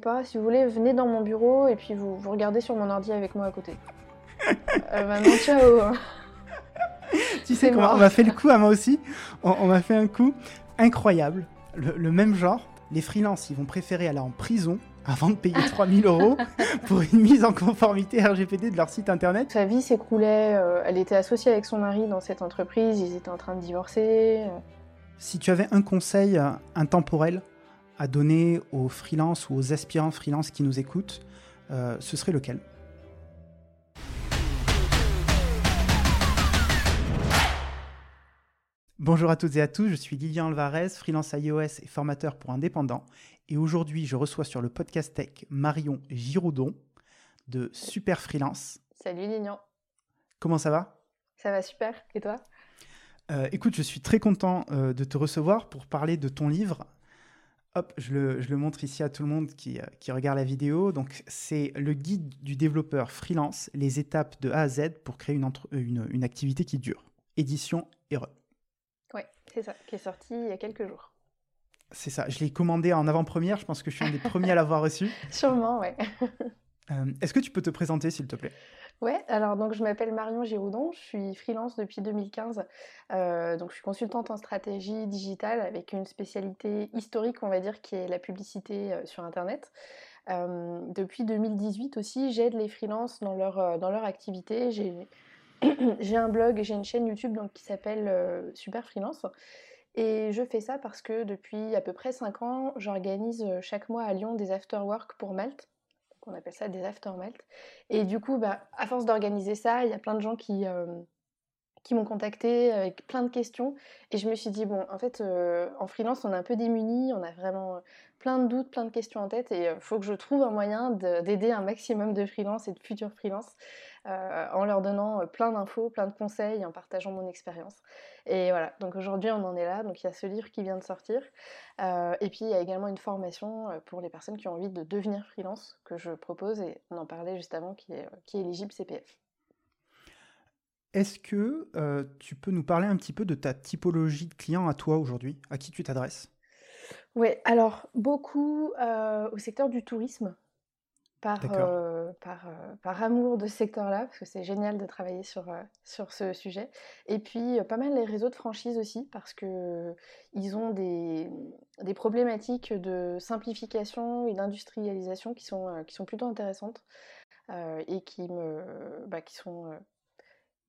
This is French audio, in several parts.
pas, si vous voulez, venez dans mon bureau et puis vous, vous regardez sur mon ordi avec moi à côté. euh, maintenant, ciao Tu sais comment on m'a fait le coup à moi aussi On, m'a fait un coup incroyable, le, même genre. Les freelances, ils vont préférer aller en prison avant de payer 3000 euros pour une mise en conformité RGPD de leur site internet. Sa vie s'écroulait, euh, elle était associée avec son mari dans cette entreprise, ils étaient en train de divorcer. Si tu avais un conseil euh, intemporel à donner aux freelances ou aux aspirants freelance qui nous écoutent, ce serait lequel? Bonjour à toutes et à tous, je suis Lilian Alvarez, freelance iOS et formateur pour indépendants. Et aujourd'hui, je reçois sur le podcast Tech Marion Giraudon de Super Freelance. Salut Lilian. Comment ça va? Ça va super. Et toi? Euh, Écoute, je suis très content euh, de te recevoir pour parler de ton livre. Hop, je le, montre ici à tout le monde qui, euh, regarde la vidéo. Donc, c'est le guide du développeur freelance, les étapes de A à Z pour créer une, une, une activité qui dure. Édition Ereux. C'est ça, qui est sorti il y a quelques jours. C'est ça, je l'ai commandé en avant-première, je pense que je suis un des premiers à l'avoir reçu. Sûrement, ouais. Euh, est-ce que tu peux te présenter, s'il te plaît? Ouais, alors donc je m'appelle Marion Giroudon, je suis freelance depuis 2015, euh, donc je suis consultante en stratégie digitale avec une spécialité historique, on va dire, qui est la publicité euh, sur Internet. depuis 2018 aussi, j'aide les freelances dans leur, dans leur activité. J'ai un blog j'ai une chaîne YouTube donc, qui s'appelle euh, Super Freelance. Et je fais ça parce que depuis à peu près 5 ans, j'organise euh, chaque mois à Lyon des after-work pour Malte. On appelle ça des after Malte. Et du coup, bah, à force d'organiser ça, il y a plein de gens qui, euh, qui m'ont contacté avec plein de questions. Et je me suis dit, bon, en fait, en freelance, on est un peu démunis, on a vraiment plein de doutes, plein de questions en tête. Et il faut que je trouve un moyen d'aider un maximum de freelance et de futurs freelance. Euh, en leur donnant euh, plein d'infos, plein de conseils, en partageant mon expérience. Et voilà, donc aujourd'hui on en est là, donc il y a ce livre qui vient de sortir, euh, et puis il y a également une formation pour les personnes qui ont envie de devenir freelance que je propose, et on en parlait juste avant, qui est, qui est éligible CPF. Est-ce que tu peux nous parler un petit peu de ta typologie de clients à toi aujourd'hui? À qui tu t'adresses? Oui, alors beaucoup au secteur du tourisme, par, euh, par, euh, par, amour de ce secteur-là, parce que c'est génial de travailler sur, euh, sur ce sujet. Et puis pas mal les réseaux de franchise aussi, parce qu'ils ont des, des, problématiques de simplification et d'industrialisation qui sont, qui sont plutôt intéressantes et qui, me, bah, qui sont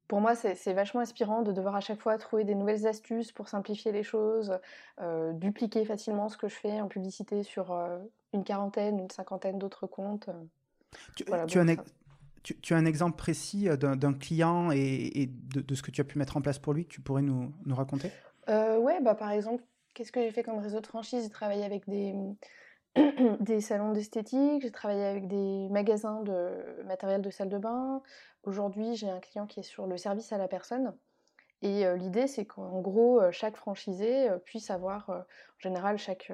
pour moi, c'est vachement inspirant de devoir à chaque fois trouver des nouvelles astuces pour simplifier les choses, dupliquer facilement ce que je fais en publicité sur une quarantaine, une cinquantaine d'autres comptes. Tu, tu, as un, tu, as un, exemple précis euh, d'un client et, de, ce que tu as pu mettre en place pour lui que tu pourrais nous, nous raconter? Euh, Ouais, bah, par exemple, qu'est-ce que j'ai fait comme réseau de franchise? J'ai travaillé avec des, des salons d'esthétique, j'ai travaillé avec des magasins de matériel de salle de bain. Aujourd'hui, j'ai un client qui est sur le service à la personne. Et l'idée, c'est qu'en gros, chaque franchisé puisse avoir, en général, chaque,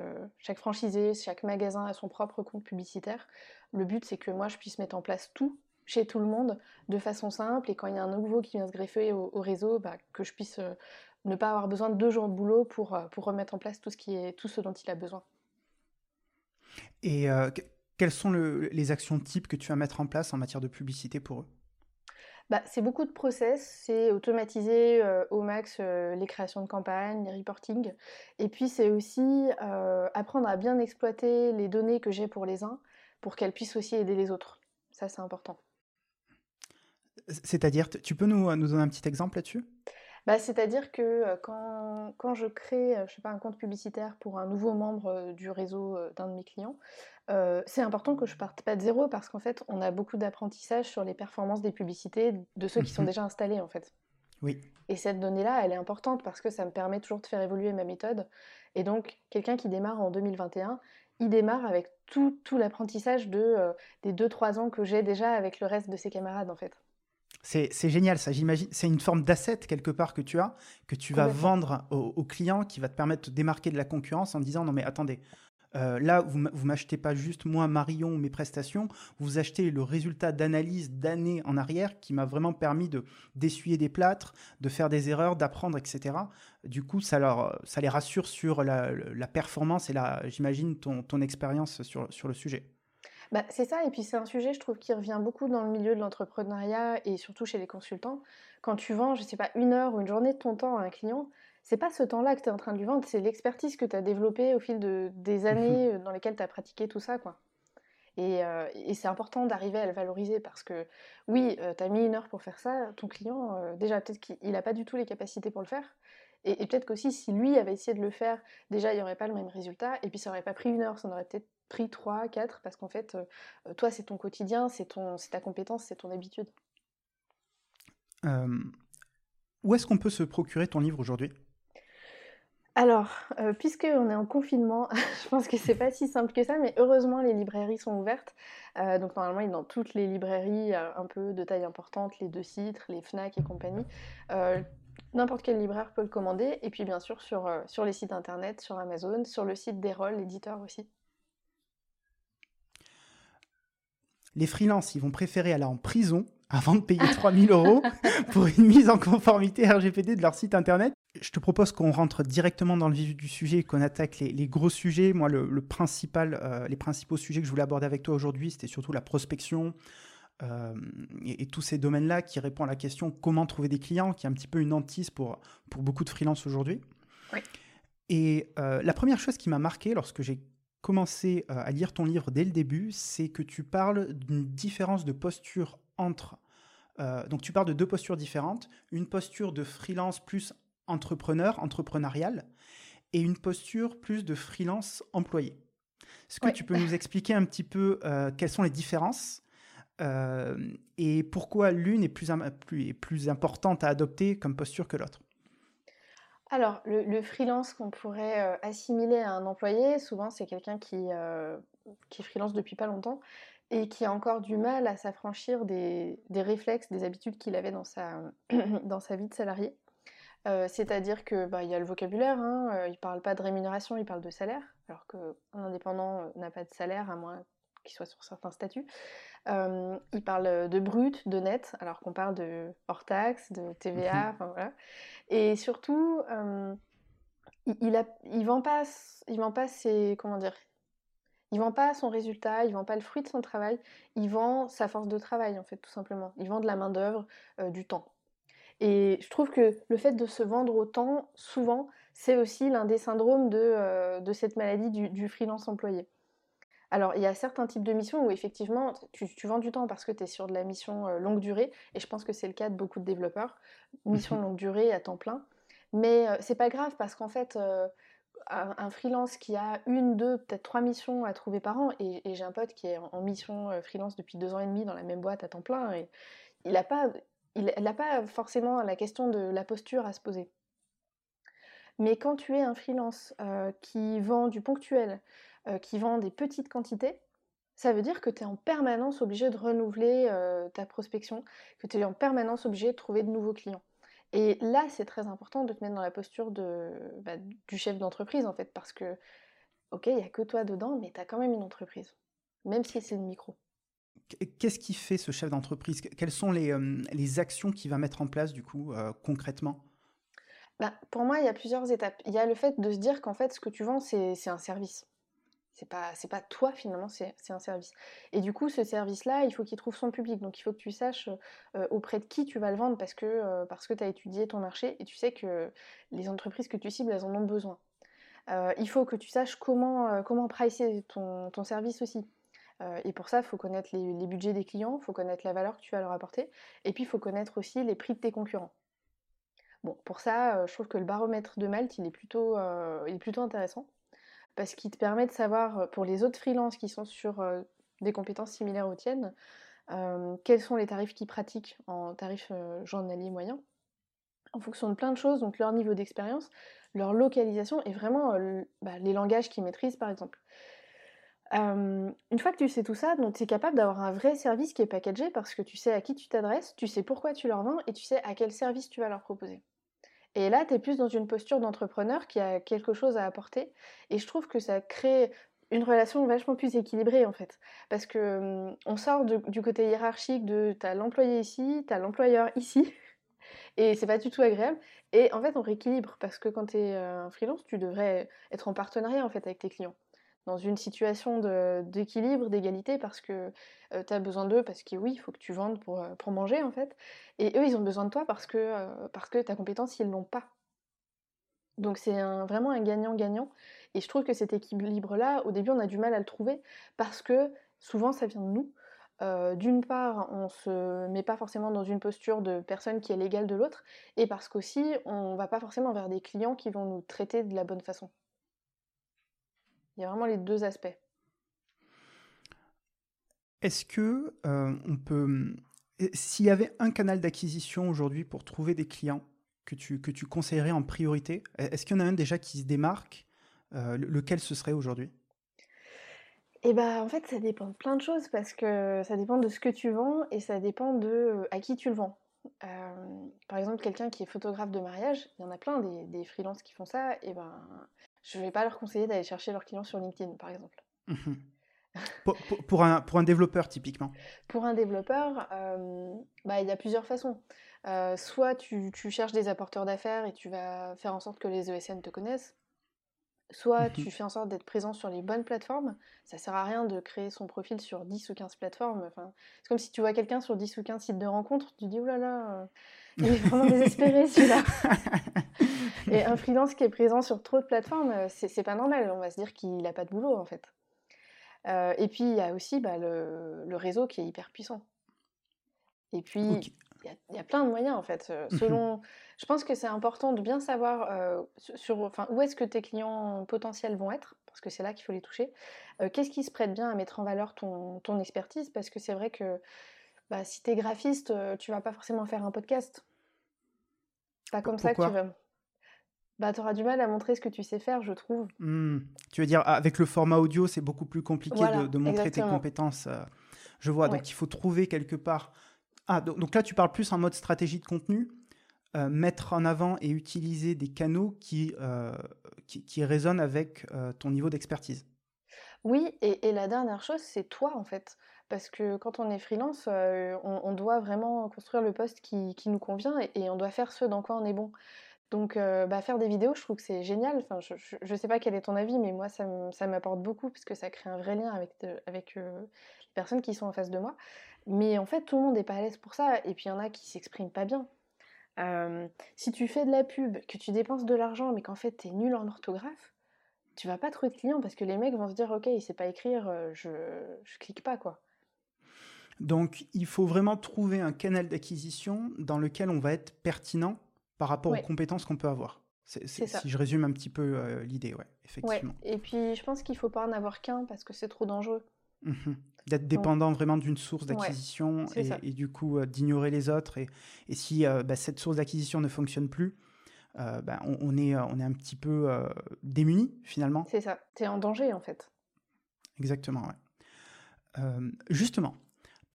franchisé, chaque magasin a son propre compte publicitaire. Le but, c'est que moi, je puisse mettre en place tout chez tout le monde de façon simple et quand il y a un nouveau qui vient se greffer au, réseau, bah, que je puisse ne pas avoir besoin de deux jours de boulot pour, pour remettre en place tout ce, qui est, tout ce dont il a besoin. Et quelles sont les actions types que tu vas mettre en place en matière de publicité pour eux? Bah, c'est beaucoup de process, c'est automatiser euh, au max euh, les créations de campagnes, les reporting, et puis c'est aussi euh, apprendre à bien exploiter les données que j'ai pour les uns pour qu'elles puissent aussi aider les autres. Ça, c'est important. C'est-à-dire, tu peux nous, nous donner un petit exemple là-dessus? Bah, C'est-à-dire que quand, quand, je crée je sais pas, un compte publicitaire pour un nouveau membre du réseau d'un de mes clients, c'est important que je parte pas de zéro parce qu'en fait, on a beaucoup d'apprentissage sur les performances des publicités de ceux qui sont mmh déjà installés en fait. Oui. Et cette donnée-là, elle est importante parce que ça me permet toujours de faire évoluer ma méthode. Et donc, quelqu'un qui démarre en 2021, il démarre avec tout, tout l'apprentissage de, des 2-3 ans que j'ai déjà avec le reste de ses camarades en fait. C'est génial, ça, j'imagine. C'est une forme d'asset quelque part que tu as, que tu vas vendre au, au, client, qui va te permettre de démarquer de la concurrence en disant non mais attendez, euh, là, vous m'achetez pas juste moi, Marion, mes prestations, vous achetez le résultat d'analyse d'années en arrière qui m'a vraiment permis de d'essuyer des plâtres, de faire des erreurs, d'apprendre, etc. Du coup, ça, leur, ça les rassure sur la, performance et, j'imagine, ton, ton expérience sur, sur le sujet. Bah, c'est ça, et puis c'est un sujet, je trouve, qui revient beaucoup dans le milieu de l'entrepreneuriat et surtout chez les consultants. Quand tu vends, je sais pas, une heure ou une journée de ton temps à un client, c'est pas ce temps-là que tu es en train de lui vendre, c'est l'expertise que tu as développée au fil de, des années euh, dans lesquelles tu as pratiqué tout ça, quoi. Euh, et, c'est important d'arriver à le valoriser parce que oui, euh, tu as mis une heure pour faire ça, ton client, déjà peut-être qu'il n'a pas du tout les capacités pour le faire. Et, peut-être qu'aussi, si lui avait essayé de le faire, déjà, il n'y aurait pas le même résultat. Et puis, ça n'aurait pas pris une heure, ça en aurait peut-être pris trois, quatre, parce qu'en fait, toi, c'est ton quotidien, c'est ta compétence, c'est ton habitude. où est-ce qu'on peut se procurer ton livre aujourd'hui? Alors, euh, puisqu'on est en confinement, je pense que c'est pas si simple que ça, mais heureusement les librairies sont ouvertes. Euh, donc normalement, il est dans toutes les librairies euh, un peu de taille importante, les deux citres, les Fnac et compagnie. N'importe quel libraire peut le commander. Et puis bien sûr sur, sur les sites internet, sur Amazon, sur le site d'Erol, l'éditeur aussi. Les freelances, ils vont préférer aller en prison avant de payer 3000 euros pour une mise en conformité RGPD de leur site internet je te propose qu'on rentre directement dans le vif du sujet et qu'on attaque les, gros sujets. Moi, le, principal, euh, les principaux sujets que je voulais aborder avec toi aujourd'hui, c'était surtout la prospection euh, et, tous ces domaines-là qui répondent à la question comment trouver des clients, qui est un petit peu une hantise pour, pour beaucoup de freelances aujourd'hui. Et euh, la première chose qui m'a marqué lorsque j'ai commencé à lire ton livre dès le début, c'est que tu parles d'une différence de posture entre donc tu parles de deux postures différentes, une posture de freelance plus entrepreneur, entrepreneurial, et une posture plus de freelance employé. Est-ce que tu peux nous expliquer un petit peu euh, quelles sont les différences euh, et pourquoi l'une est plus, plus, plus, importante à adopter comme posture que l'autre? Alors, le, freelance qu'on pourrait euh, assimiler à un employé, souvent c'est quelqu'un qui, qui freelance depuis pas longtemps et qui a encore du mal à s'affranchir des, réflexes, des habitudes qu'il avait dans sa, vie de salarié. Euh, c'est-à-dire que bah, y a le vocabulaire, hein, euh, il parle pas de rémunération, il parle de salaire, alors qu'un indépendant euh, n'a pas de salaire à moins qu'il soit sur certains statuts. il parle de brut, de net, alors qu'on parle de hors taxe, de TVA, mhm. voilà. Et surtout, il, a, il vend pas, il vend pas ses, comment dire, il vend pas son résultat, il vend pas le fruit de son travail, il vend sa force de travail en fait, tout simplement. Il vend de la main d'œuvre, du temps. Et je trouve que le fait de se vendre autant, souvent, c'est aussi l'un des syndromes de, euh, cette maladie du, freelance employé. Alors, il y a certains types de missions où effectivement, tu, vends du temps parce que tu es sur de la mission euh, longue durée, et je pense que c'est le cas de beaucoup de développeurs, mission mmh longue durée à temps plein. Mais euh, c'est pas grave parce qu'en fait, un, freelance qui a une, deux, peut-être trois missions à trouver par an, et, j'ai un pote qui est en, en mission freelance depuis deux ans et demi dans la même boîte à temps plein, et il n'a pas il pas forcément la question de la posture à se poser. Mais quand tu es un freelance qui vend du ponctuel, euh, qui vend des petites quantités, ça veut dire que tu es en permanence obligé de renouveler euh, ta prospection, que tu es en permanence obligé de trouver de nouveaux clients. Et là, c'est très important de te mettre dans la posture de, bah, du chef d'entreprise, en fait, parce que, ok, il n'y a que toi dedans, mais tu as quand même une entreprise, même si c'est une micro. Qu'est-ce qui fait ce chef d'entreprise? Quelles sont les, euh, les actions qu'il va mettre en place, du coup, euh, concrètement? Bah, Pour moi, il y a plusieurs étapes. Il y a le fait de se dire qu'en fait, ce que tu vends, c'est un service. C'est pas, pas toi, finalement, c'est un service. Et du coup, ce service-là, il faut qu'il trouve son public. Donc, il faut que tu saches euh, auprès de qui tu vas le vendre parce que, que tu as étudié ton marché et tu sais que les entreprises que tu cibles, elles en ont besoin. il faut que tu saches comment, comment pricer ton, service aussi. Euh, et pour ça, il faut connaître les, budgets des clients, il faut connaître la valeur que tu vas leur apporter, et puis il faut connaître aussi les prix de tes concurrents. Bon, pour ça, euh, je trouve que le baromètre de Malte, il est plutôt, euh, il est plutôt intéressant, parce qu'il te permet de savoir, pour les autres freelances qui sont sur des compétences similaires aux tiennes, quels sont les tarifs qu'ils pratiquent en tarif journalier moyen, en fonction de plein de choses, donc leur niveau d'expérience, leur localisation et vraiment bah, les langages qu'ils maîtrisent par exemple une fois que tu sais tout ça, tu es capable d'avoir un vrai service qui est packagé parce que tu sais à qui tu t'adresses, tu sais pourquoi tu leur vends et tu sais à quel service tu vas leur proposer. Et là, tu es plus dans une posture d'entrepreneur qui a quelque chose à apporter et je trouve que ça crée une relation vachement plus équilibrée en fait. Parce que on sort du côté hiérarchique de t'as l'employé ici, t'as l'employeur ici, et c'est pas du tout agréable. Et en fait, on rééquilibre parce que quand tu es un freelance, tu devrais être en partenariat en fait avec tes clients. Dans une situation d'équilibre, d'égalité, parce que tu as besoin d'eux, parce que oui, il faut que tu vendes pour, pour manger en fait. Et eux, ils ont besoin de toi parce que, parce que ta compétence, ils l'ont pas. Donc c'est vraiment un gagnant-gagnant. Et je trouve que cet équilibre-là, au début, on a du mal à le trouver parce que souvent, ça vient de nous. D'une part, on se met pas forcément dans une posture de personne qui est l'égale de l'autre, et parce qu'aussi, on va pas forcément vers des clients qui vont nous traiter de la bonne façon. Il y a vraiment les deux aspects. Est-ce que on peut, s'il y avait un canal d'acquisition aujourd'hui pour trouver des clients que tu, que tu conseillerais en priorité, est-ce qu'il y en a un déjà qui se démarque Lequel ce serait aujourd'hui? Et bah, en fait, ça dépend de plein de choses parce que ça dépend de ce que tu vends et ça dépend de à qui tu le vends. par exemple, quelqu'un qui est photographe de mariage, il y en a plein des, des freelances qui font ça, et ben je vais pas leur conseiller d'aller chercher leurs clients sur LinkedIn, par exemple. Mmh pour, un, pour un développeur, typiquement Pour un développeur, bah, il y a plusieurs façons. soit tu, tu cherches des apporteurs d'affaires et tu vas faire en sorte que les ESN te connaissent. Soit mmh tu fais en sorte d'être présent sur les bonnes plateformes. Ça sert à rien de créer son profil sur 10 ou 15 plateformes. Enfin, c'est comme si tu vois quelqu'un sur 10 ou 15 sites de rencontres, tu dis, oulala, là là, euh, il est vraiment désespéré celui-là. Et un freelance qui est présent sur trop de plateformes, euh, c'est pas normal. On va se dire qu'il n'a pas de boulot en fait. Euh, et puis il y a aussi bah, le, réseau qui est hyper puissant. Et puis il y, a plein de moyens en fait. Mmh selon, je pense que c'est important de bien savoir sur, enfin, où est-ce que tes clients potentiels vont être, parce que c'est là qu'il faut les toucher. Qu'est-ce qui se prête bien à mettre en valeur ton, ton expertise? Parce que c'est vrai que bah, si tu es graphiste, tu vas pas forcément faire un podcast. Pas comme ça que tu vas. Bah, tu auras du mal à montrer ce que tu sais faire, je trouve. Mmh. Tu veux dire, avec le format audio, c'est beaucoup plus compliqué de, montrer tes compétences. je vois, donc il faut trouver quelque part ah, donc là, tu parles plus en mode stratégie de contenu, euh, mettre en avant et utiliser des canaux qui, euh, qui, résonnent avec euh, ton niveau d'expertise. Oui, et, la dernière chose, c'est toi, en fait. Parce que quand on est freelance, on, doit vraiment construire le poste qui, nous convient et, on doit faire ce dans quoi on est bon. Donc, bah, faire des vidéos, je trouve que c'est génial. Enfin, je ne sais pas quel est ton avis, mais moi, ça m'apporte beaucoup parce que ça crée un vrai lien avec, avec les personnes qui sont en face de moi. Mais en fait, tout le monde n'est pas à l'aise pour ça. Et puis, il y en a qui s'expriment pas bien. si tu fais de la pub, que tu dépenses de l'argent, mais qu'en fait, tu es nul en orthographe, tu vas pas trouver de clients parce que les mecs vont se dire Ok, il sait pas écrire, je, je clique pas, quoi. Donc, il faut vraiment trouver un canal d'acquisition dans lequel on va être pertinent par rapport aux compétences qu'on peut avoir. C'est, si je résume un petit peu l'idée, ouais, effectivement. Et puis, je pense qu'il faut pas en avoir qu'un parce que c'est trop dangereux. Mmh D'être dépendant vraiment d'une source d'acquisition et, du coup euh, d'ignorer les autres. Et, et si euh, bah, cette source d'acquisition ne fonctionne plus, euh, bah, on, est, on est un petit peu démuni finalement. C'est ça, tu es en danger en fait. Exactement, ouais. justement,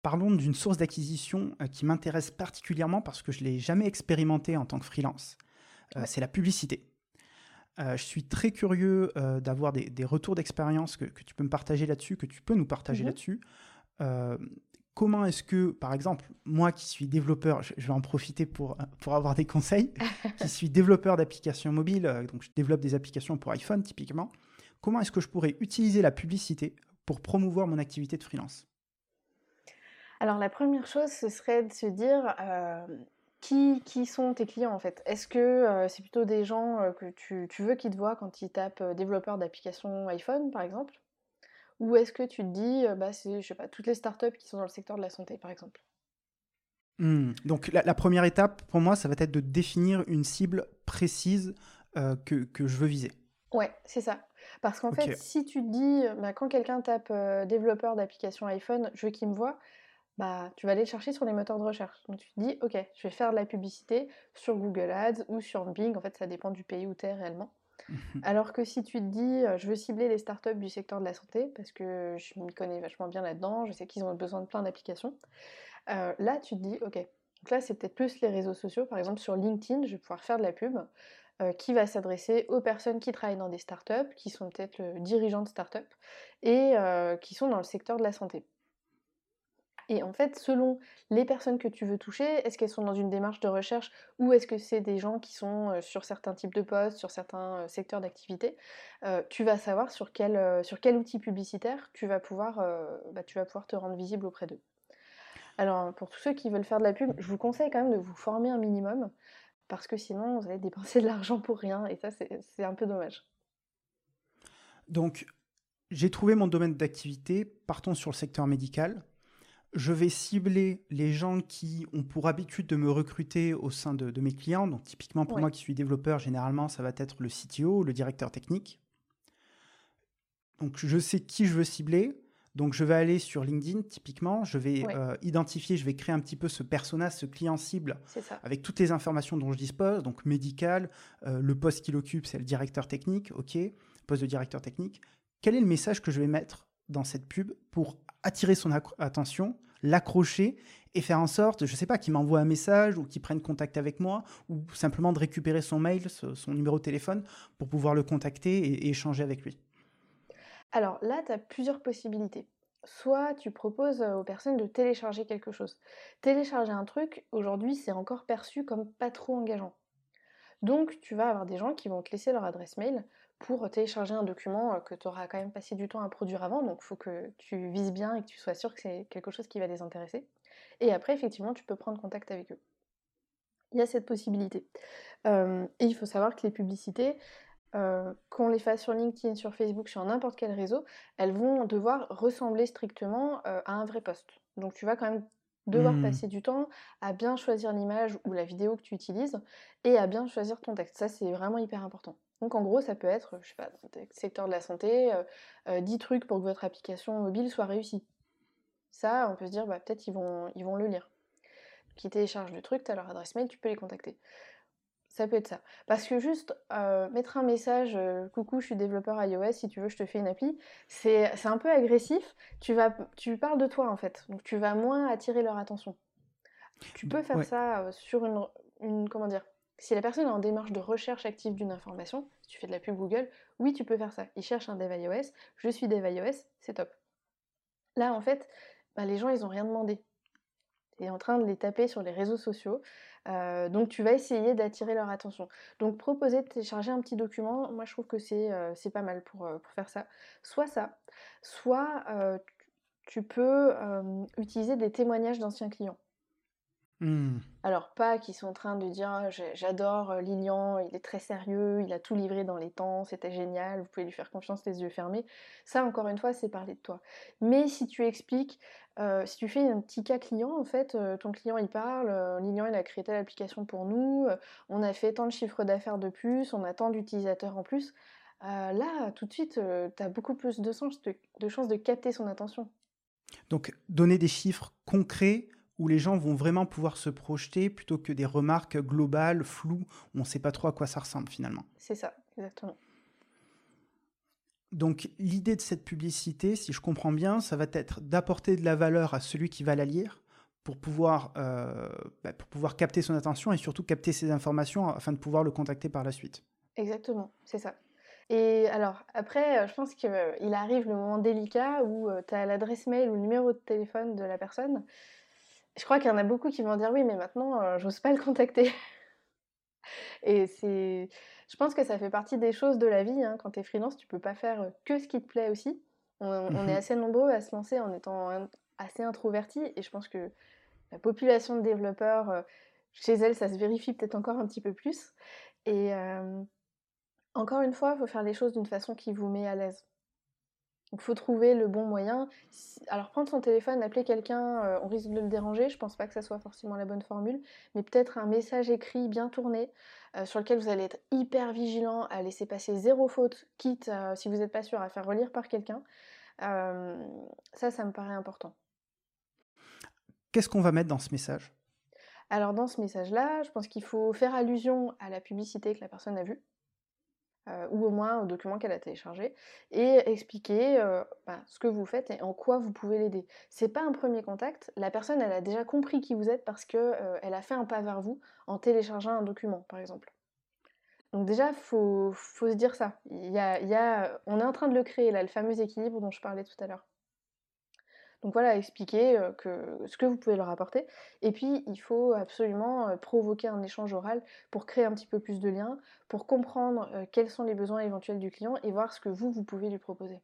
parlons d'une source d'acquisition qui m'intéresse particulièrement parce que je ne l'ai jamais expérimenté en tant que freelance. C'est la publicité. Euh, je suis très curieux euh, d'avoir des, retours d'expérience que, tu peux me partager là-dessus, que tu peux nous partager mhm. là-dessus. Euh, comment est-ce que, par exemple, moi qui suis développeur, je, vais en profiter pour, pour avoir des conseils, qui suis développeur d'applications mobiles, donc je développe des applications pour iPhone typiquement, comment est-ce que je pourrais utiliser la publicité pour promouvoir mon activité de freelance? Alors la première chose, ce serait de se dire, qui, qui, sont tes clients en fait? Est-ce que euh, c'est plutôt des gens euh, que tu, tu, veux qu'ils te voient quand ils tapent euh, développeur d'application iPhone par exemple? Ou est-ce que tu te dis, bah, c'est je sais pas, toutes les startups qui sont dans le secteur de la santé par exemple? Mmh. Donc la, première étape pour moi, ça va être de définir une cible précise que, que, je veux viser. Ouais, c'est ça. Parce qu'en fait, si tu te dis, bah, quand quelqu'un tape développeur d'application iPhone, je veux qu'il me voit, bah, tu vas aller le chercher sur les moteurs de recherche. Donc tu te dis, ok, je vais faire de la publicité sur Google Ads ou sur Bing, en fait ça dépend du pays où tu es réellement. Alors que si tu te dis, euh, je veux cibler les startups du secteur de la santé, parce que je m'y connais vachement bien là-dedans, je sais qu'ils ont besoin de plein d'applications, euh, là tu te dis, ok, donc là c'est peut-être plus les réseaux sociaux, par exemple sur LinkedIn, je vais pouvoir faire de la pub euh, qui va s'adresser aux personnes qui travaillent dans des startups, qui sont peut-être dirigeants de startups et qui sont dans le secteur de la santé. Et en fait, selon les personnes que tu veux toucher, est-ce qu'elles sont dans une démarche de recherche ou est-ce que c'est des gens qui sont sur certains types de postes, sur certains secteurs d'activité, tu vas savoir sur quel, sur quel outil publicitaire tu vas, pouvoir, bah, tu vas pouvoir te rendre visible auprès d'eux. Alors, pour tous ceux qui veulent faire de la pub, je vous conseille quand même de vous former un minimum parce que sinon, vous allez dépenser de l'argent pour rien et ça, c'est un peu dommage. Donc, j'ai trouvé mon domaine d'activité, partons sur le secteur médical je vais cibler les gens qui ont pour habitude de me recruter au sein de, mes clients. Donc, typiquement, pour moi qui suis développeur, généralement, ça va être le CTO, le directeur technique. Donc, je sais qui je veux cibler. Donc, je vais aller sur LinkedIn, typiquement. Je vais euh, identifier, je vais créer un petit peu ce persona, ce client cible, avec toutes les informations dont je dispose. Donc, médical, euh, le poste qu'il occupe, c'est le directeur technique. OK, poste de directeur technique. Quel est le message que je vais mettre dans cette pub pour attirer son attention, l'accrocher et faire en sorte, je ne sais pas, qu'il m'envoie un message ou qu'il prenne contact avec moi ou simplement de récupérer son mail, son numéro de téléphone pour pouvoir le contacter et, échanger avec lui. Alors là, tu as plusieurs possibilités. Soit tu proposes aux personnes de télécharger quelque chose. Télécharger un truc, aujourd'hui, c'est encore perçu comme pas trop engageant. Donc, tu vas avoir des gens qui vont te laisser leur adresse mail pour télécharger un document euh, que tu auras quand même passé du temps à produire avant. Donc il faut que tu vises bien et que tu sois sûr que c'est quelque chose qui va les intéresser. Et après, effectivement, tu peux prendre contact avec eux. Il y a cette possibilité. Euh, et il faut savoir que les publicités, euh, qu'on les fasse sur LinkedIn, sur Facebook, sur n'importe quel réseau, elles vont devoir ressembler strictement à un vrai poste. Donc tu vas quand même devoir mmh. passer du temps à bien choisir l'image ou la vidéo que tu utilises et à bien choisir ton texte. Ça, c'est vraiment hyper important. Donc en gros, ça peut être, je sais pas, dans le secteur de la santé, 10 trucs pour que votre application mobile soit réussie. Ça, on peut se dire, bah, peut-être ils vont, ils vont le lire. Qui téléchargent le truc, tu as leur adresse mail, tu peux les contacter. Ça peut être ça. Parce que juste mettre un message Coucou, je suis développeur iOS, si tu veux, je te fais une appli, c'est un peu agressif. Tu, vas, tu parles de toi en fait. Donc tu vas moins attirer leur attention. Tu peux faire ça sur une, une. Comment dire si la personne est en démarche de recherche active d'une information, si tu fais de la pub Google, oui, tu peux faire ça. Il cherche un dev iOS, je suis dev iOS, c'est top. Là, en fait, bah, les gens, ils n'ont rien demandé. Tu es en train de les taper sur les réseaux sociaux. Euh, donc, tu vas essayer d'attirer leur attention. Donc, proposer de télécharger un petit document, moi, je trouve que c'est euh, pas mal euh, pour, faire ça. Soit ça, soit tu peux utiliser des témoignages d'anciens clients. Mmh. Alors pas qu'ils sont en train de dire «Ah, j'adore euh, Lilian, il est très sérieux, il a tout livré dans les temps, c'était génial, vous pouvez lui faire confiance les yeux fermés. Ça encore une fois c'est parler de toi. Mais si tu expliques, euh, si tu fais un petit cas client en fait, euh, ton client il parle, Lilian il a créé telle application pour nous, on a fait tant de chiffres d'affaires de plus, on a tant d'utilisateurs en plus. là tout de suite tu as beaucoup plus de, de chances de capter son attention. Donc donner des chiffres concrets où les gens vont vraiment pouvoir se projeter plutôt que des remarques globales, floues, où on ne sait pas trop à quoi ça ressemble finalement. C'est ça, exactement. Donc l'idée de cette publicité, si je comprends bien, ça va être d'apporter de la valeur à celui qui va la lire pour pouvoir, euh, bah, pour pouvoir capter son attention et surtout capter ses informations afin de pouvoir le contacter par la suite. Exactement, c'est ça. Et alors, après, je pense qu'il arrive le moment délicat où euh, tu as l'adresse mail ou le numéro de téléphone de la personne je crois qu'il y en a beaucoup qui vont dire oui, mais maintenant, euh, j'ose pas le contacter. Et c'est. Je pense que ça fait partie des choses de la vie. Hein. Quand tu es freelance, tu peux pas faire euh, que ce qui te plaît aussi. On, est mmh assez nombreux à se lancer en étant assez introvertis. Et je pense que la population de développeurs, euh, chez elle, ça se vérifie peut-être encore un petit peu plus. Et encore une fois, il faut faire les choses d'une façon qui vous met à l'aise. Donc, il faut trouver le bon moyen. Alors, prendre son téléphone, appeler quelqu'un, euh, on risque de le déranger. Je pense pas que ça soit forcément la bonne formule. Mais peut-être un message écrit bien tourné, euh, sur lequel vous allez être hyper vigilant à laisser passer zéro faute, quitte, si vous n'êtes pas sûr, à faire relire par quelqu'un. ça, ça me paraît important. Qu'est-ce qu'on va mettre dans ce message? Alors, dans ce message-là, je pense qu'il faut faire allusion à la publicité que la personne a vue. Euh, ou au moins au document qu'elle a téléchargé, et expliquer euh, bah, ce que vous faites et en quoi vous pouvez l'aider. C'est pas un premier contact, la personne elle a déjà compris qui vous êtes parce qu'elle euh, elle a fait un pas vers vous en téléchargeant un document par exemple. Donc déjà, faut, faut se dire ça. Il y a, on est en train de le créer là, le fameux équilibre dont je parlais tout à l'heure. Donc voilà, expliquer que, ce que vous pouvez leur apporter. Et puis, il faut absolument provoquer un échange oral pour créer un petit peu plus de liens, pour comprendre quels sont les besoins éventuels du client et voir ce que vous, vous pouvez lui proposer.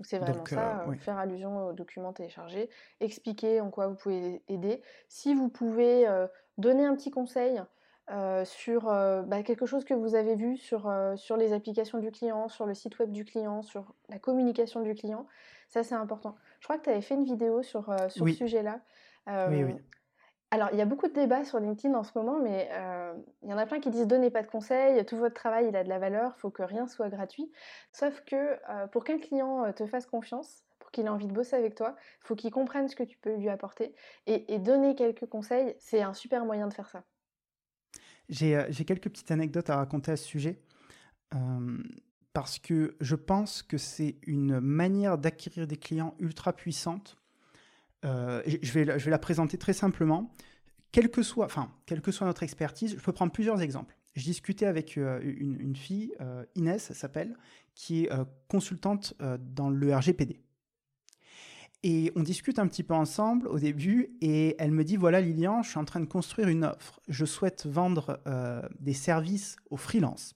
c'est vraiment ça, faire allusion au document téléchargé, expliquer en quoi vous pouvez aider. Si vous pouvez donner un petit conseil, sur bah, quelque chose que vous avez vu sur, sur les applications du client, sur le site web du client, sur la communication du client. Ça, c'est important. Je crois que tu avais fait une vidéo sur, sur ce sujet-là. oui, oui. Alors, il y a beaucoup de débats sur LinkedIn en ce moment, mais il y en a plein qui disent donnez pas de conseils, tout votre travail il a de la valeur, il faut que rien soit gratuit. Sauf que pour qu'un client te fasse confiance, pour qu'il ait envie de bosser avec toi, il faut qu'il comprenne ce que tu peux lui apporter. et donner quelques conseils, c'est un super moyen de faire ça. Euh, j'ai quelques petites anecdotes à raconter à ce sujet. Euh, parce que je pense que c'est une manière d'acquérir des clients ultra puissante. Euh, je, vais, la présenter très simplement. Quelle que, soit, enfin, quelle que soit notre expertise, je peux prendre plusieurs exemples. Je discutais avec une, fille, Inès s'appelle, qui est consultante dans le RGPD. Et on discute un petit peu ensemble au début et elle me dit voilà Lilian, je suis en train de construire une offre. Je souhaite vendre euh, des services aux freelances,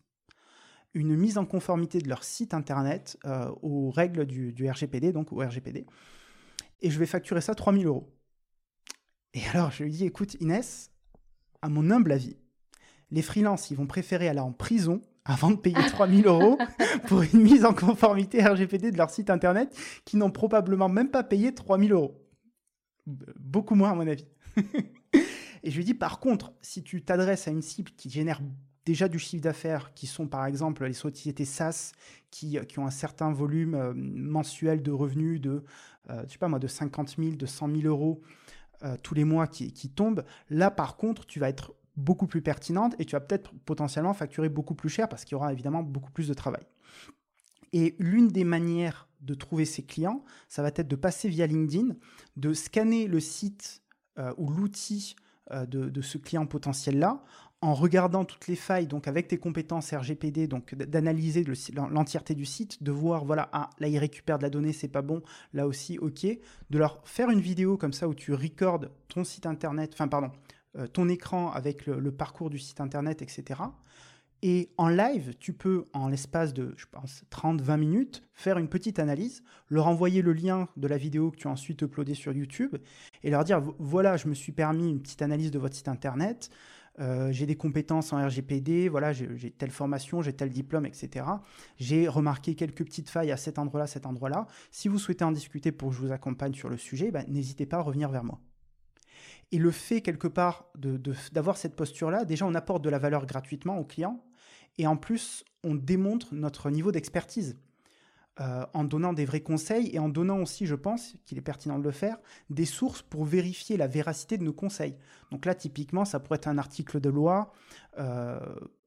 une mise en conformité de leur site internet euh, aux règles du, RGPD, donc au RGPD. Et je vais facturer ça 3000 euros. Et alors je lui dis écoute Inès, à mon humble avis, les freelances, ils vont préférer aller en prison avant de payer 3000 euros pour une mise en conformité RGPD de leur site internet qui n'ont probablement même pas payé 3000 euros. Beaucoup moins à mon avis. Et je lui dis par contre, si tu t'adresses à une cible qui génère déjà du chiffre d'affaires, qui sont par exemple les sociétés SaaS qui, qui ont un certain volume euh, mensuel de revenus de, euh, je sais pas moi, de 50 000, de 100 000 euros euh, tous les mois qui, qui tombent, là par contre, tu vas être beaucoup plus pertinente et tu vas peut-être potentiellement facturer beaucoup plus cher parce qu'il y aura évidemment beaucoup plus de travail. Et l'une des manières de trouver ces clients, ça va être de passer via LinkedIn, de scanner le site euh, ou l'outil euh, de, ce client potentiel-là, en regardant toutes les failles, donc avec tes compétences RGPD, donc d'analyser l'entièreté du site, de voir, voilà, ah, là il récupère de la donnée, c'est pas bon, là aussi, ok, de leur faire une vidéo comme ça où tu recordes ton site internet, enfin pardon, ton écran avec le, parcours du site internet, etc. Et en live, tu peux, en l'espace de, je pense, 30-20 minutes, faire une petite analyse, leur envoyer le lien de la vidéo que tu as ensuite uploadé sur YouTube et leur dire, voilà, je me suis permis une petite analyse de votre site internet, euh, j'ai des compétences en RGPD, voilà, j'ai telle formation, j'ai tel diplôme, etc. J'ai remarqué quelques petites failles à cet endroit-là, cet endroit-là. Si vous souhaitez en discuter pour que je vous accompagne sur le sujet, ben, n'hésitez pas à revenir vers moi. Et le fait, quelque part, d'avoir cette posture-là, déjà, on apporte de la valeur gratuitement au client. Et en plus, on démontre notre niveau d'expertise. Euh, en donnant des vrais conseils et en donnant aussi, je pense, qu'il est pertinent de le faire, des sources pour vérifier la véracité de nos conseils. Donc là, typiquement, ça pourrait être un article de loi euh,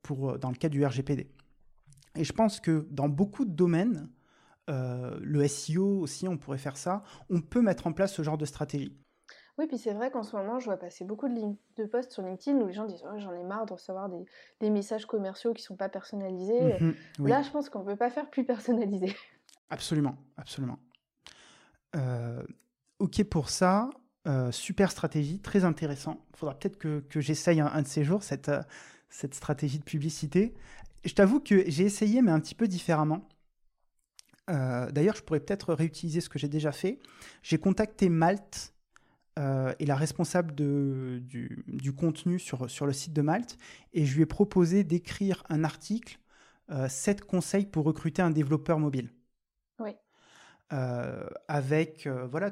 dans le cas du RGPD. Et je pense que dans beaucoup de domaines, euh, le SEO aussi, on pourrait faire ça, on peut mettre en place ce genre de stratégie. Oui, puis c'est vrai qu'en ce moment, je vois passer beaucoup de, de posts sur LinkedIn où les gens disent oh, j'en ai marre de recevoir des, messages commerciaux qui ne sont pas personnalisés. Mhm, Là, je pense qu'on ne peut pas faire plus personnalisé. Absolument, absolument. Euh, ok pour ça. Euh, super stratégie, très intéressant. Il faudra peut-être que, j'essaye un, de ces jours cette, euh, cette stratégie de publicité. Je t'avoue que j'ai essayé, mais un petit peu différemment. D'ailleurs, je pourrais peut-être réutiliser ce que j'ai déjà fait. J'ai contacté Malte euh, est la responsable de, du, contenu sur, sur le site de Malte et je lui ai proposé d'écrire un article, euh, 7 conseils pour recruter un développeur mobile. Oui. Euh, avec euh, voilà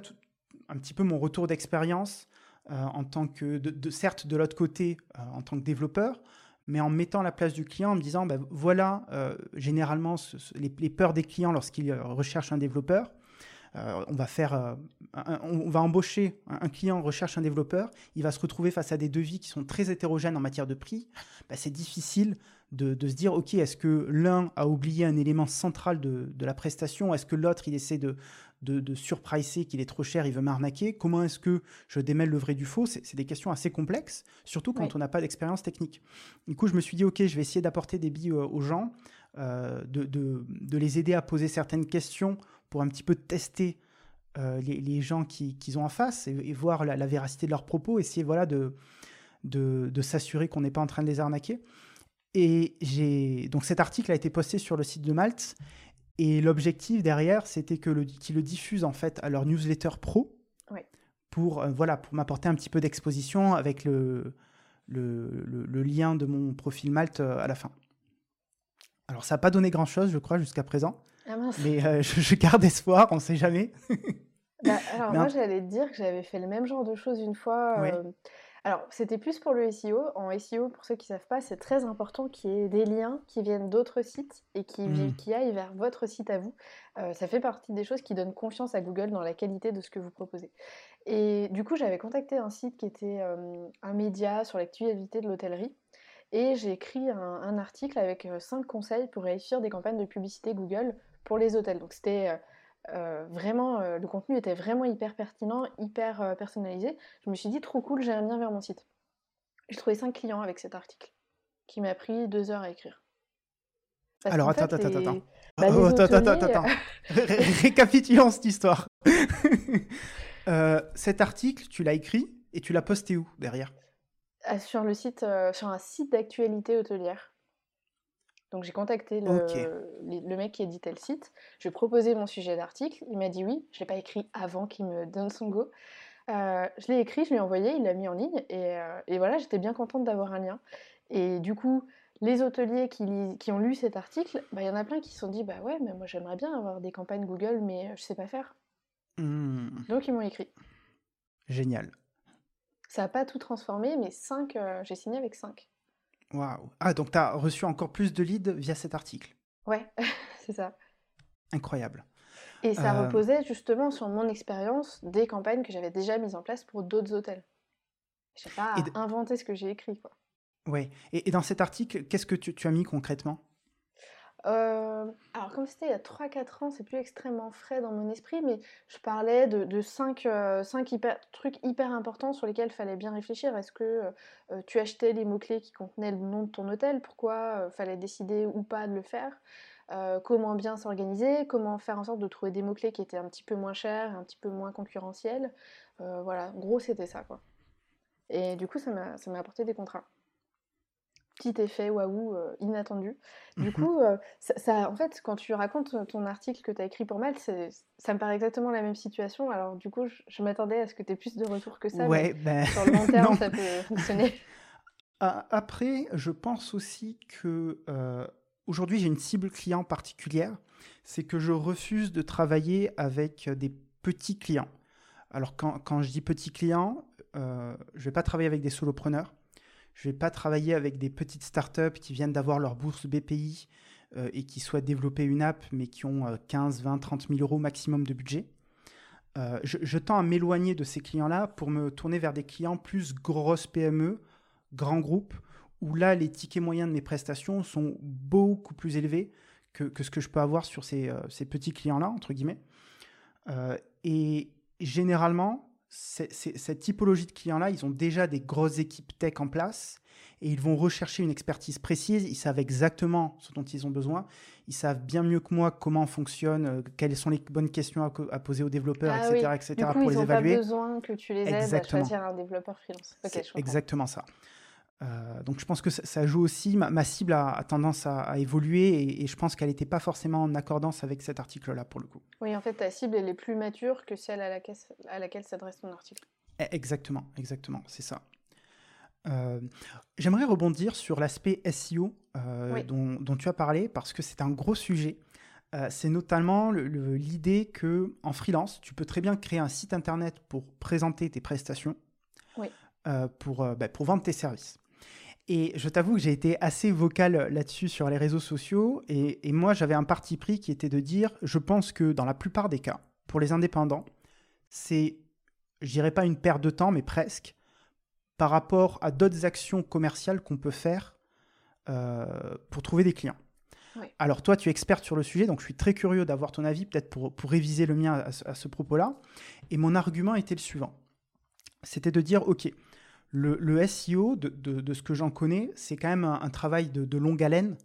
un petit peu mon retour d'expérience en tant que, de, certes de l'autre côté en tant que développeur, mais en mettant la place du client, en me disant, ben, voilà, généralement, les, les, peurs des clients lorsqu'ils recherchent un développeur. Euh, on va faire, euh, on va embaucher un, client recherche un développeur, il va se retrouver face à des devis qui sont très hétérogènes en matière de prix. Bah, c'est difficile de, se dire, ok, est-ce que l'un a oublié un élément central de, la prestation? Est-ce que l'autre, il essaie de, de, surpricer, qu'il est trop cher, il veut m'arnaquer? Comment est-ce que je démêle le vrai du faux? C'est des questions assez complexes, surtout quand on n'a pas d'expérience technique. Du coup, je me suis dit, ok, je vais essayer d'apporter des billes aux gens, euh, de, les aider à poser certaines questions pour un petit peu tester les, gens qu'ils ont en face et, voir la, véracité de leurs propos, essayer voilà, de, de, s'assurer qu'on n'est pas en train de les arnaquer. Et j'ai donc cet article a été posté sur le site de Malte et l'objectif derrière c'était que le qu'ils le diffusent en fait à leur newsletter pro pour voilà pour m'apporter un petit peu d'exposition avec le le, lien de mon profil Malte euh, à la fin. Alors, ça n'a pas donné grand-chose, je crois, jusqu'à présent. Ah mais euh, je, garde espoir, on ne sait jamais. Bah, alors, moi, j'allais te dire que j'avais fait le même genre de choses une fois. Euh, alors, c'était plus pour le SEO. En SEO, pour ceux qui ne savent pas, c'est très important qu'il y ait des liens qui viennent d'autres sites et qui, mmh. qui, aillent vers votre site à vous. ça fait partie des choses qui donnent confiance à Google dans la qualité de ce que vous proposez. Et du coup, j'avais contacté un site qui était un média sur l'actualité de l'hôtellerie. Et j'ai écrit un, article avec 5 conseils pour réussir des campagnes de publicité Google pour les hôtels. Donc c'était vraiment, le contenu était vraiment hyper pertinent, hyper personnalisé. Je me suis dit, trop cool, j'ai un lien vers mon site. J'ai trouvé 5 clients avec cet article, qui m'a pris 2 heures à écrire. Alors, attends, attends, attends, bah, oh, attends. attends, attends, attends. Récapitulons cette histoire. Euh, cet article, tu l'as écrit et tu l'as posté où derrière? Sur le site, euh, sur un site d'actualité hôtelière. Donc j'ai contacté le, mec qui éditait le site. Je lui ai proposé mon sujet d'article. Il m'a dit oui. Je l'ai pas écrit avant qu'il me donne son go. Euh, je l'ai écrit, je lui ai envoyé, il l'a mis en ligne et, voilà, j'étais bien contente d'avoir un lien. Et du coup, les hôteliers qui, ont lu cet article, bah, il y en a plein qui se sont dit bah ouais, mais moi j'aimerais bien avoir des campagnes Google, mais je sais pas faire. Mmh. Donc ils m'ont écrit. Génial. Ça n'a pas tout transformé, mais 5, euh, j'ai signé avec 5. Waouh. Ah, donc tu as reçu encore plus de leads via cet article. Ouais, c'est ça. Incroyable. Et ça euh, reposait justement sur mon expérience des campagnes que j'avais déjà mises en place pour d'autres hôtels. Je n'ai pas inventé ce que j'ai écrit. Quoi. Ouais. Et, dans cet article, qu'est-ce que tu as mis concrètement? Euh, alors comme c'était il y a 3-4 ans, c'est plus extrêmement frais dans mon esprit, mais je parlais de, 5, euh, trucs hyper importants sur lesquels il fallait bien réfléchir. Est-ce que euh, tu achetais les mots-clés qui contenaient le nom de ton hôtel? Pourquoi fallait décider ou pas de le faire? Comment bien s'organiser? Comment faire en sorte de trouver des mots-clés qui étaient un petit peu moins chers, un petit peu moins concurrentiels? Voilà, en gros c'était ça quoi. Et du coup ça m'a apporté des contrats petit effet waouh euh, inattendu. Du mmh coup, euh, ça, en fait, quand tu racontes ton article que tu as écrit pour Malte, ça me paraît exactement la même situation. Alors, du coup, je, m'attendais à ce que tu aies plus de retours que ça. Ouais, ben... Sur le long terme, ça peut fonctionner. Après, je pense aussi que euh, aujourd'hui, j'ai une cible client particulière. C'est que je refuse de travailler avec des petits clients. Alors, quand, quand je dis petits clients, je ne vais pas travailler avec des solopreneurs je ne vais pas travailler avec des petites startups qui viennent d'avoir leur bourse BPI euh, et qui souhaitent développer une app, mais qui ont 15, 20, 30 000 euros maximum de budget. Euh, je, tends à m'éloigner de ces clients-là pour me tourner vers des clients plus grosses PME, grands groupes, où là, les tickets moyens de mes prestations sont beaucoup plus élevés que, ce que je peux avoir sur ces, euh, ces petits clients-là, entre guillemets. et généralement, cette typologie de clients-là, ils ont déjà des grosses équipes tech en place et ils vont rechercher une expertise précise. Ils savent exactement ce dont ils ont besoin. Ils savent bien mieux que moi comment fonctionne, euh, quelles sont les bonnes questions à, poser aux développeurs, etc., ah etc., pour les évaluer. Ils n'ont pas besoin que tu les aides exactement. à choisir un développeur freelance. exactement ça. Euh, donc je pense que ça, joue aussi, ma, cible a, tendance à, évoluer et, je pense qu'elle n'était pas forcément en accordance avec cet article-là pour le coup. Oui, en fait, ta cible, elle est plus mature que celle à laquelle, à laquelle s'adresse ton article. Eh, exactement, exactement, c'est ça. Euh, j'aimerais rebondir sur l'aspect SEO euh, dont, tu as parlé parce que c'est un gros sujet. c'est notamment l'idée que en freelance, tu peux très bien créer un site internet pour présenter tes prestations, pour, bah, pour vendre tes services. Et je t'avoue que j'ai été assez vocal là-dessus sur les réseaux sociaux. Et, moi, j'avais un parti pris qui était de dire, je pense que dans la plupart des cas, pour les indépendants, c'est, je dirais pas une perte de temps, mais presque, par rapport à d'autres actions commerciales qu'on peut faire euh, pour trouver des clients. Alors toi, tu es experte sur le sujet, donc je suis très curieux d'avoir ton avis, peut-être pour, pour réviser le mien à ce propos-là. Et mon argument était le suivant. C'était de dire, OK, le, SEO, de, ce que j'en connais, c'est quand même un, travail de, longue haleine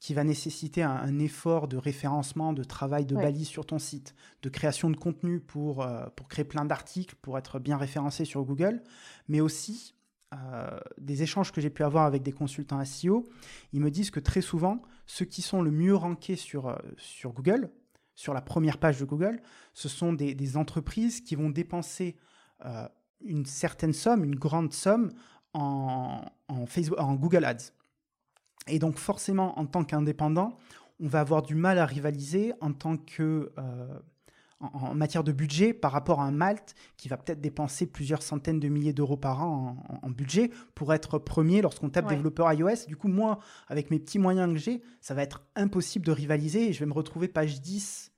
qui va nécessiter un, effort de référencement, de travail de balise sur ton site, de création de contenu pour, euh, pour créer plein d'articles, pour être bien référencé sur Google, mais aussi euh, des échanges que j'ai pu avoir avec des consultants SEO, ils me disent que très souvent, ceux qui sont le mieux rankés sur, euh, sur Google, sur la première page de Google, ce sont des, entreprises qui vont dépenser une certaine somme, une grande somme en, Facebook, en Google Ads. Et donc forcément, en tant qu'indépendant, on va avoir du mal à rivaliser en tant que euh, en, matière de budget par rapport à un Malte qui va peut-être dépenser plusieurs centaines de milliers d'euros par an en, budget pour être premier lorsqu'on tape développeur iOS. Du coup, moi, avec mes petits moyens que j'ai, ça va être impossible de rivaliser et je vais me retrouver page 10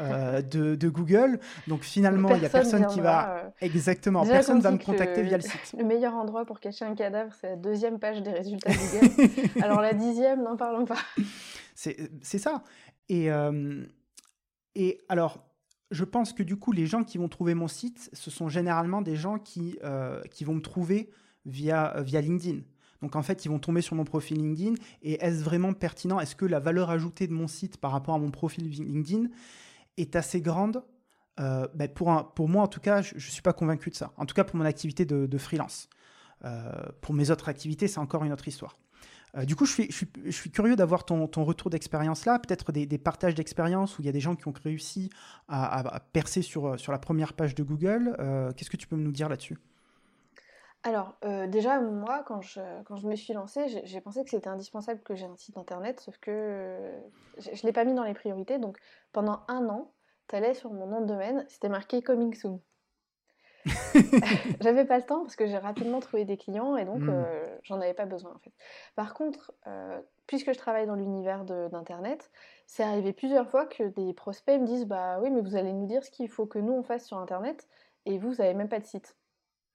euh, de, Google. Donc finalement, il n'y a personne qui va. Euh, Exactement, personne va me contacter via le site. Le meilleur endroit pour cacher un cadavre, c'est la deuxième page des résultats Google. Alors la dixième, n'en parlons pas. C'est ça. Et, euh, et alors, je pense que du coup, les gens qui vont trouver mon site, ce sont généralement des gens qui, qui vont me trouver via, via LinkedIn. Donc en fait, ils vont tomber sur mon profil LinkedIn et est-ce vraiment pertinent? Est-ce que la valeur ajoutée de mon site par rapport à mon profil LinkedIn est assez grande? Euh, ben, pour, moi, en tout cas, je ne suis pas convaincu de ça. En tout cas, pour mon activité de, freelance. Euh, pour mes autres activités, c'est encore une autre histoire. Euh, du coup, je suis, curieux d'avoir ton, retour d'expérience là, peut-être des, partages d'expérience où il y a des gens qui ont réussi à, percer sur, sur la première page de Google. Qu'est-ce que tu peux nous dire là-dessus? Alors, euh, déjà, moi, quand je, quand je me suis lancée, j'ai pensé que c'était indispensable que j'ai un site internet, sauf que euh, je ne l'ai pas mis dans les priorités. Donc, pendant un an, tu allais sur mon nom de domaine, c'était marqué Coming Soon. J'avais pas le temps parce que j'ai rapidement trouvé des clients et donc hmm. euh, j'en avais pas besoin en fait. Par contre, puisque je travaille dans l'univers d'internet, c'est arrivé plusieurs fois que des prospects me disent Bah oui, mais vous allez nous dire ce qu'il faut que nous on fasse sur internet et vous, vous n'avez même pas de site.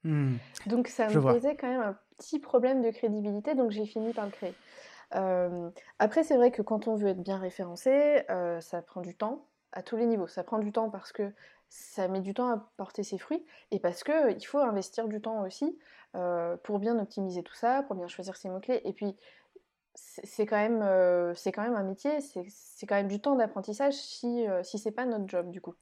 Hmm. Donc ça me posait quand même un petit problème de crédibilité, donc j'ai fini par le créer. Euh, après, c'est vrai que quand on veut être bien référencé, euh, ça prend du temps à tous les niveaux. Ça prend du temps parce que ça met du temps à porter ses fruits et parce qu'il faut investir du temps aussi euh, pour bien optimiser tout ça, pour bien choisir ses mots-clés. Et puis, c'est quand, même, c'est quand même un métier, c'est quand même du temps d'apprentissage si, si c'est pas notre job du coup.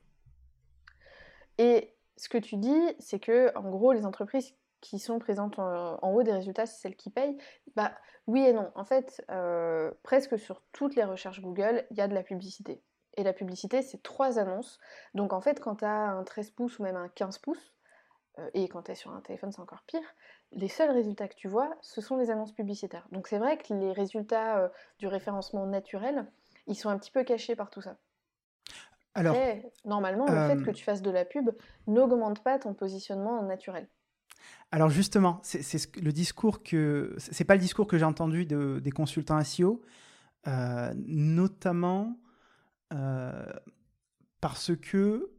Et ce que tu dis, c'est que en gros, les entreprises qui sont présentes en, haut des résultats, c'est celles qui payent. Bah oui et non. En fait, euh, presque sur toutes les recherches Google, il y a de la publicité. Et la publicité, c'est trois annonces. Donc en fait, quand tu as un 13 pouces ou même un 15 pouces, euh, et quand tu es sur un téléphone, c'est encore pire, les seuls résultats que tu vois, ce sont les annonces publicitaires. Donc c'est vrai que les résultats euh, du référencement naturel, ils sont un petit peu cachés par tout ça. Alors, normalement, le fait que tu fasses de la pub n'augmente pas ton positionnement naturel. Alors justement, c'est le discours que c'est pas le discours que j'ai entendu de, des consultants SEO, euh, notamment euh, parce que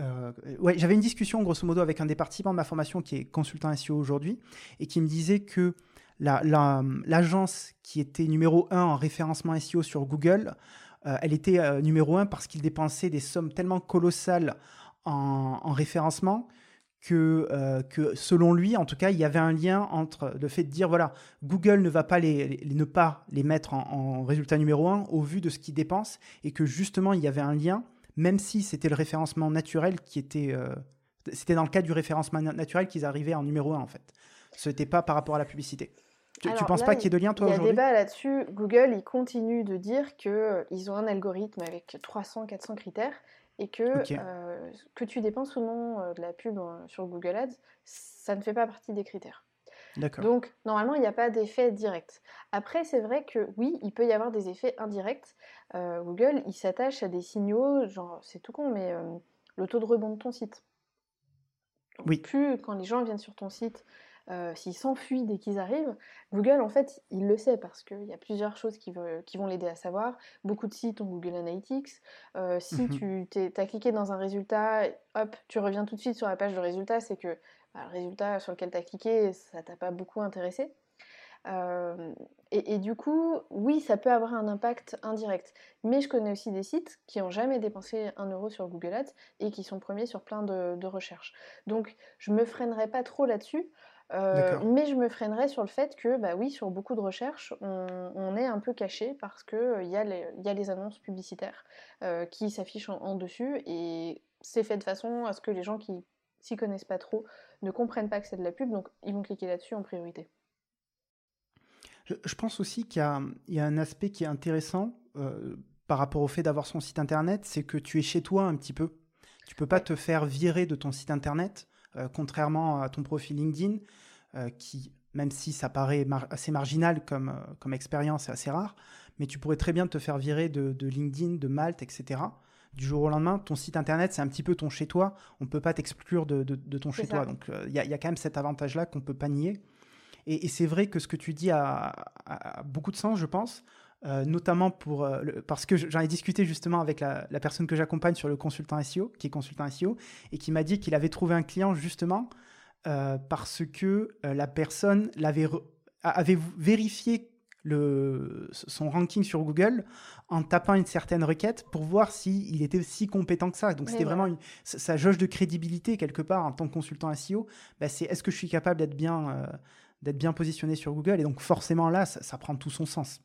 euh, ouais, j'avais une discussion grosso modo avec un des participants de ma formation qui est consultant SEO aujourd'hui et qui me disait que l'agence qui était numéro 1 en référencement SEO sur Google euh, elle était euh, numéro un parce qu'il dépensait des sommes tellement colossales en, référencement que, euh, que, selon lui, en tout cas, il y avait un lien entre le fait de dire, voilà, Google ne va pas les, ne pas les mettre en, résultat numéro un au vu de ce qu'ils dépensent, et que justement, il y avait un lien, même si c'était le référencement naturel qui était... c'était dans le cas du référencement naturel qu'ils arrivaient en numéro un, en fait. Ce n'était pas par rapport à la publicité. Tu, ne penses pas qu'il y ait de lien, toi, aujourd'hui Il y a débat là-dessus. Google, il continue de dire qu'ils euh, ont un algorithme avec 300-400 critères et que euh, que tu dépenses ou non euh, de la pub sur Google Ads, ça ne fait pas partie des critères. Donc, normalement, il n'y a pas d'effet direct. Après, c'est vrai que oui, il peut y avoir des effets indirects. Google, il s'attache à des signaux, genre, c'est tout con, mais le taux de rebond de ton site. oui. Plus quand les gens viennent sur ton site, euh, s'ils s'enfuient dès qu'ils arrivent, Google, en fait, il le sait parce qu'il y a plusieurs choses qui, vont l'aider à savoir. Beaucoup de sites ont Google Analytics. Euh, si mmh tu as cliqué dans un résultat, hop, tu reviens tout de suite sur la page de résultat, c'est que bah, le résultat sur lequel tu as cliqué, ça t'a pas beaucoup intéressé. Euh, et, du coup, oui, ça peut avoir un impact indirect. Mais je connais aussi des sites qui n'ont jamais dépensé un euro sur Google Ads et qui sont premiers sur plein de, de recherches. Donc, je me freinerai pas trop là-dessus. Mais je me freinerais sur le fait que, bah oui, sur beaucoup de recherches, on, est un peu caché parce qu'il il y, a les annonces publicitaires qui s'affichent en, dessus et c'est fait de façon à ce que les gens qui s'y connaissent pas trop ne comprennent pas que c'est de la pub, donc ils vont cliquer là-dessus en priorité. Je, pense aussi qu'il y, a un aspect qui est intéressant par rapport au fait d'avoir son site internet, c'est que tu es chez toi un petit peu. Tu peux pas te faire virer de ton site internet, euh, contrairement à ton profil LinkedIn, euh, qui, même si ça paraît assez marginal comme, euh, comme expérience, c'est assez rare, mais tu pourrais très bien te faire virer de, LinkedIn, de Malte, etc. Du jour au lendemain, ton site internet, c'est un petit peu ton chez-toi. On ne peut pas t'exclure de, ton chez-toi. Donc, il y, a quand même cet avantage-là qu'on ne peut pas nier. Et, c'est vrai que ce que tu dis a, beaucoup de sens, je pense. Euh, notamment pour, euh, parce que j'en ai discuté justement avec la, personne que j'accompagne sur le consultant SEO, qui est consultant SEO, et qui m'a dit qu'il avait trouvé un client justement euh, parce que la personne l'avait avait vérifié le, son ranking sur Google en tapant une certaine requête pour voir s'il il était si compétent que ça. Donc c'était vraiment une, sa jauge de crédibilité quelque part en tant que consultant SEO. Bah, c'est est-ce que je suis capable d'être bien, d'être bien positionné sur Google? Et donc forcément là, ça, ça prend tout son sens.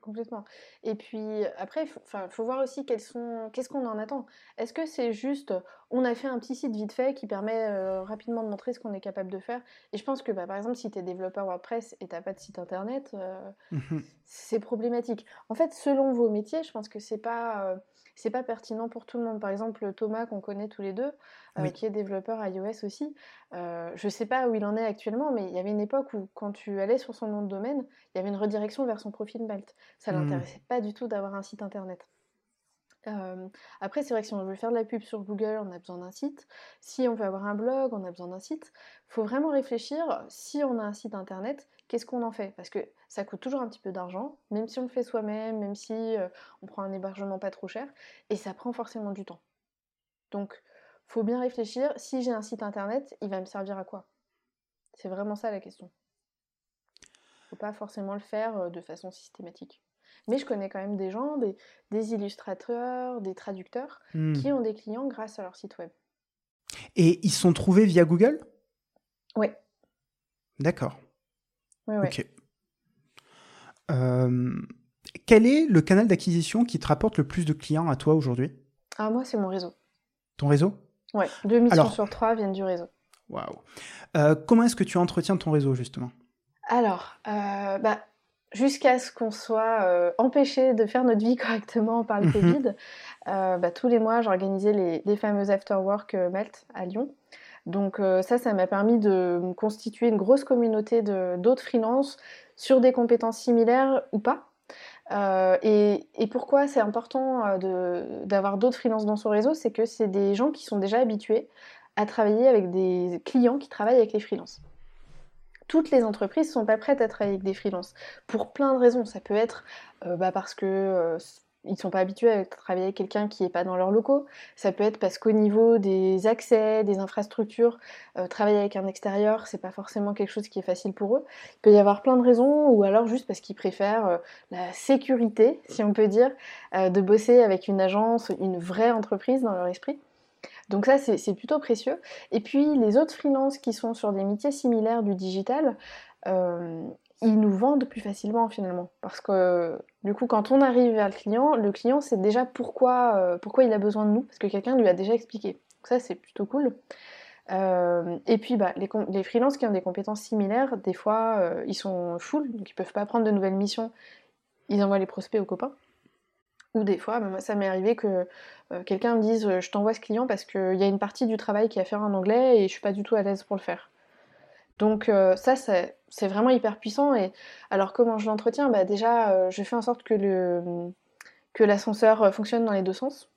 Complètement. Et puis après, il faut, voir aussi quels sont, qu'est-ce qu'on en attend. Est-ce que c'est juste, on a fait un petit site vite fait qui permet euh, rapidement de montrer ce qu'on est capable de faire? Et je pense que bah, par exemple, si tu es développeur WordPress et tu n'as pas de site internet, euh, mmh c'est problématique. En fait, selon vos métiers, je pense que c'est pas, euh, c'est pas pertinent pour tout le monde. Par exemple, Thomas, qu'on connaît tous les deux, euh, qui est développeur iOS aussi, euh, je sais pas où il en est actuellement, mais il y avait une époque où, quand tu allais sur son nom de domaine, il y avait une redirection vers son profil Malt. Ça mmh. l'intéressait pas du tout d'avoir un site internet. Après, c'est vrai que si on veut faire de la pub sur Google, on a besoin d'un site. Si on veut avoir un blog, on a besoin d'un site. Il faut vraiment réfléchir, si on a un site internet, qu'est-ce qu'on en fait? Parce que ça coûte toujours un petit peu d'argent, même si on le fait soi-même, même si on prend un hébergement pas trop cher, et ça prend forcément du temps. Donc, faut bien réfléchir, si j'ai un site internet, il va me servir à quoi? C'est vraiment ça la question. Faut pas forcément le faire de façon systématique. Mais je connais quand même des gens, des, illustrateurs, des traducteurs, hmm. qui ont des clients grâce à leur site web. Et ils sont trouvés via Google? Oui. D'accord. Ok. Euh, quel est le canal d'acquisition qui te rapporte le plus de clients à toi aujourd'hui? Ah, moi, c'est mon réseau. Ton réseau? Ouais, deux missions sur trois viennent du réseau. Waouh. Euh, comment est-ce que tu entretiens ton réseau, justement? Alors, euh, bah, jusqu'à ce qu'on soit empêché de faire notre vie correctement par le mhm. Covid, bah, tous les mois, j'organisais les, les fameux after work Melt à Lyon. Donc euh, ça, ça m'a permis de constituer une grosse communauté d'autres freelances sur des compétences similaires ou pas. Euh, et, pourquoi c'est important euh, d'avoir d'autres freelances dans son réseau C'est que c'est des gens qui sont déjà habitués à travailler avec des clients qui travaillent avec les freelances. Toutes les entreprises ne sont pas prêtes à travailler avec des freelances pour plein de raisons. Ça peut être bah, parce que ils ne sont pas habitués à travailler avec quelqu'un qui n'est pas dans leurs locaux. Ça peut être parce qu'au niveau des accès, des infrastructures, euh, travailler avec un extérieur, c'est pas forcément quelque chose qui est facile pour eux. Il peut y avoir plein de raisons, ou alors juste parce qu'ils préfèrent euh, la sécurité, si on peut dire, euh, de bosser avec une agence, une vraie entreprise dans leur esprit. Donc ça, c'est plutôt précieux. Et puis les autres freelances qui sont sur des métiers similaires du digital, ils nous vendent plus facilement finalement. Parce que du coup, quand on arrive vers le client, le client sait déjà pourquoi, euh, il a besoin de nous, parce que quelqu'un lui a déjà expliqué. Donc ça, c'est plutôt cool. Euh, et puis, bah, les, les freelances qui ont des compétences similaires, des fois, euh, ils sont full, donc ils peuvent pas prendre de nouvelles missions. Ils envoient les prospects aux copains. Ou des fois, bah, ça m'est arrivé que quelqu'un me dise Je t'envoie ce client parce qu'il y a une partie du travail qui est à faire en anglais et je suis pas du tout à l'aise pour le faire. Donc euh, ça, c'est vraiment hyper puissant. Et alors comment je l'entretiens? Bah, Déjà, euh, je fais en sorte que, que l'ascenseur fonctionne dans les deux sens.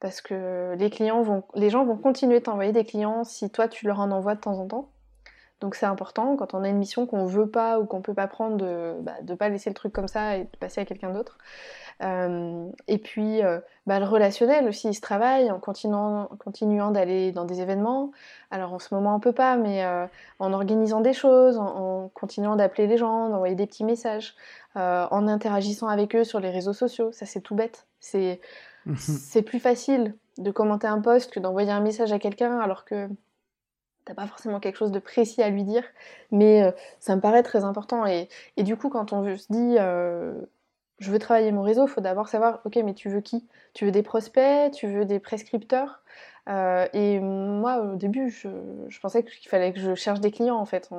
Parce que les, clients vont, les gens vont continuer de t'envoyer des clients si toi tu leur en envoies de temps en temps. Donc c'est important quand on a une mission qu'on veut pas ou qu'on peut pas prendre de ne bah, pas laisser le truc comme ça et de passer à quelqu'un d'autre. Euh, et puis euh, bah, le relationnel aussi, il se travaille en continuant, continuant d'aller dans des événements. Alors en ce moment on peut pas, mais euh, en organisant des choses, en, continuant d'appeler les gens, d'envoyer des petits messages, en interagissant avec eux sur les réseaux sociaux. Ça c'est tout bête. C'est c'est plus facile de commenter un post que d'envoyer un message à quelqu'un alors que t'as pas forcément quelque chose de précis à lui dire, mais ça me paraît très important. Et, et, du coup, quand on se dit je veux travailler mon réseau, il faut d'abord savoir, ok, mais tu veux qui? Tu veux des prospects? Tu veux des prescripteurs? Et moi, au début, je, pensais qu'il fallait que je cherche des clients, en fait,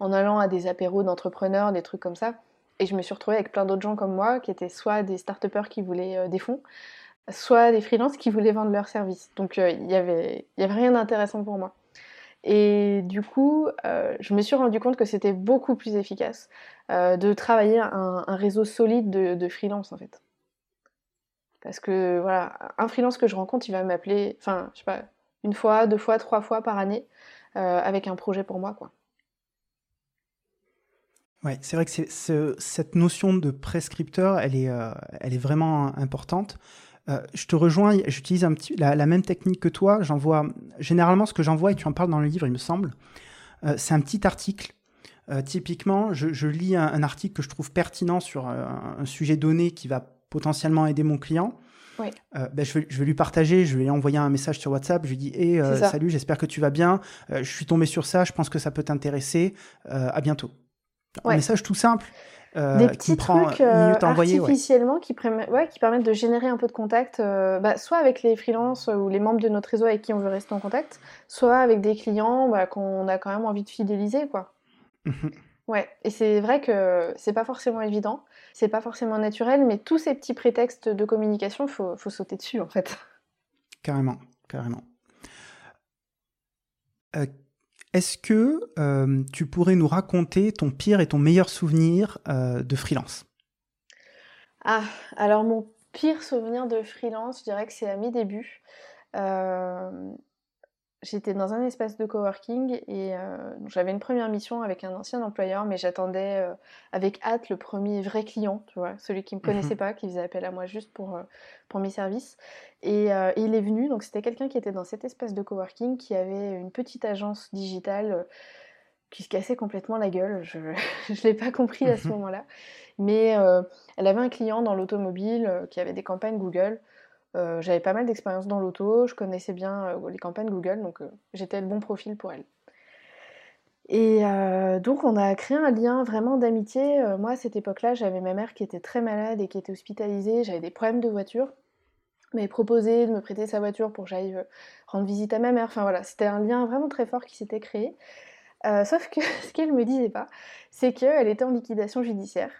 en, allant à des apéros d'entrepreneurs, des trucs comme ça. Et je me suis retrouvée avec plein d'autres gens comme moi, qui étaient soit des start qui voulaient des fonds, soit des freelances qui voulaient vendre leurs services. Donc il n'y y avait rien d'intéressant pour moi. Et du coup, euh, je me suis rendu compte que c'était beaucoup plus efficace euh, de travailler un, réseau solide de, freelance en fait. Parce que voilà, un freelance que je rencontre, il va m'appeler, enfin, je sais pas, une fois, deux fois, trois fois par année euh, avec un projet pour moi, quoi. Ouais, c'est vrai que cette notion de prescripteur, elle est, elle est vraiment importante. Euh, je te rejoins, j'utilise un petit, la, même technique que toi. J'envoie généralement ce que j'envoie et tu en parles dans le livre, il me semble. Euh, c'est un petit article. Euh, typiquement, je, lis un, article que je trouve pertinent sur un, sujet donné qui va potentiellement aider mon client. Ben, je, vais, lui partager, je vais lui envoyer un message sur WhatsApp. Je lui dis hey, Salut, j'espère que tu vas bien. je suis tombé sur ça, je pense que ça peut t'intéresser. à bientôt. Un message tout simple. Euh, des petits trucs euh, artificiellement qui, qui, permettent de générer un peu de contact, euh, bah, soit avec les freelances ou les membres de notre réseau avec qui on veut rester en contact, soit avec des clients bah, qu'on a quand même envie de fidéliser. quoi. Ouais, et c'est vrai que c'est pas forcément évident, c'est pas forcément naturel, mais tous ces petits prétextes de communication, faut, faut sauter dessus en fait. Carrément, carrément. Est-ce que euh, tu pourrais nous raconter ton pire et ton meilleur souvenir euh, de freelance? Ah, alors mon pire souvenir de freelance, je dirais que c'est à mes débuts. Euh, j'étais dans un espace de coworking et euh, j'avais une première mission avec un ancien employeur, mais j'attendais euh, avec hâte le premier vrai client, tu vois, celui qui me connaissait mhm. pas, qui faisait appel à moi juste pour, euh, pour mes services. Et, il est venu, donc c'était quelqu'un qui était dans cet espace de coworking, qui avait une petite agence digitale qui se cassait complètement la gueule. Je ne l'ai pas compris à ce mhm. moment-là. Mais elle avait un client dans l'automobile qui avait des campagnes Google. Euh, j'avais pas mal d'expérience dans l'auto, je connaissais bien euh, les campagnes Google, donc euh, j'étais le bon profil pour elle. Et donc on a créé un lien vraiment d'amitié. moi à cette époque-là, j'avais ma mère qui était très malade et qui était hospitalisée, j'avais des problèmes de voiture. M'avait proposé de me prêter sa voiture pour que j'aille rendre visite à ma mère. Enfin voilà, c'était un lien vraiment très fort qui s'était créé. sauf que ce qu'elle me disait pas, c'est qu'elle était en liquidation judiciaire.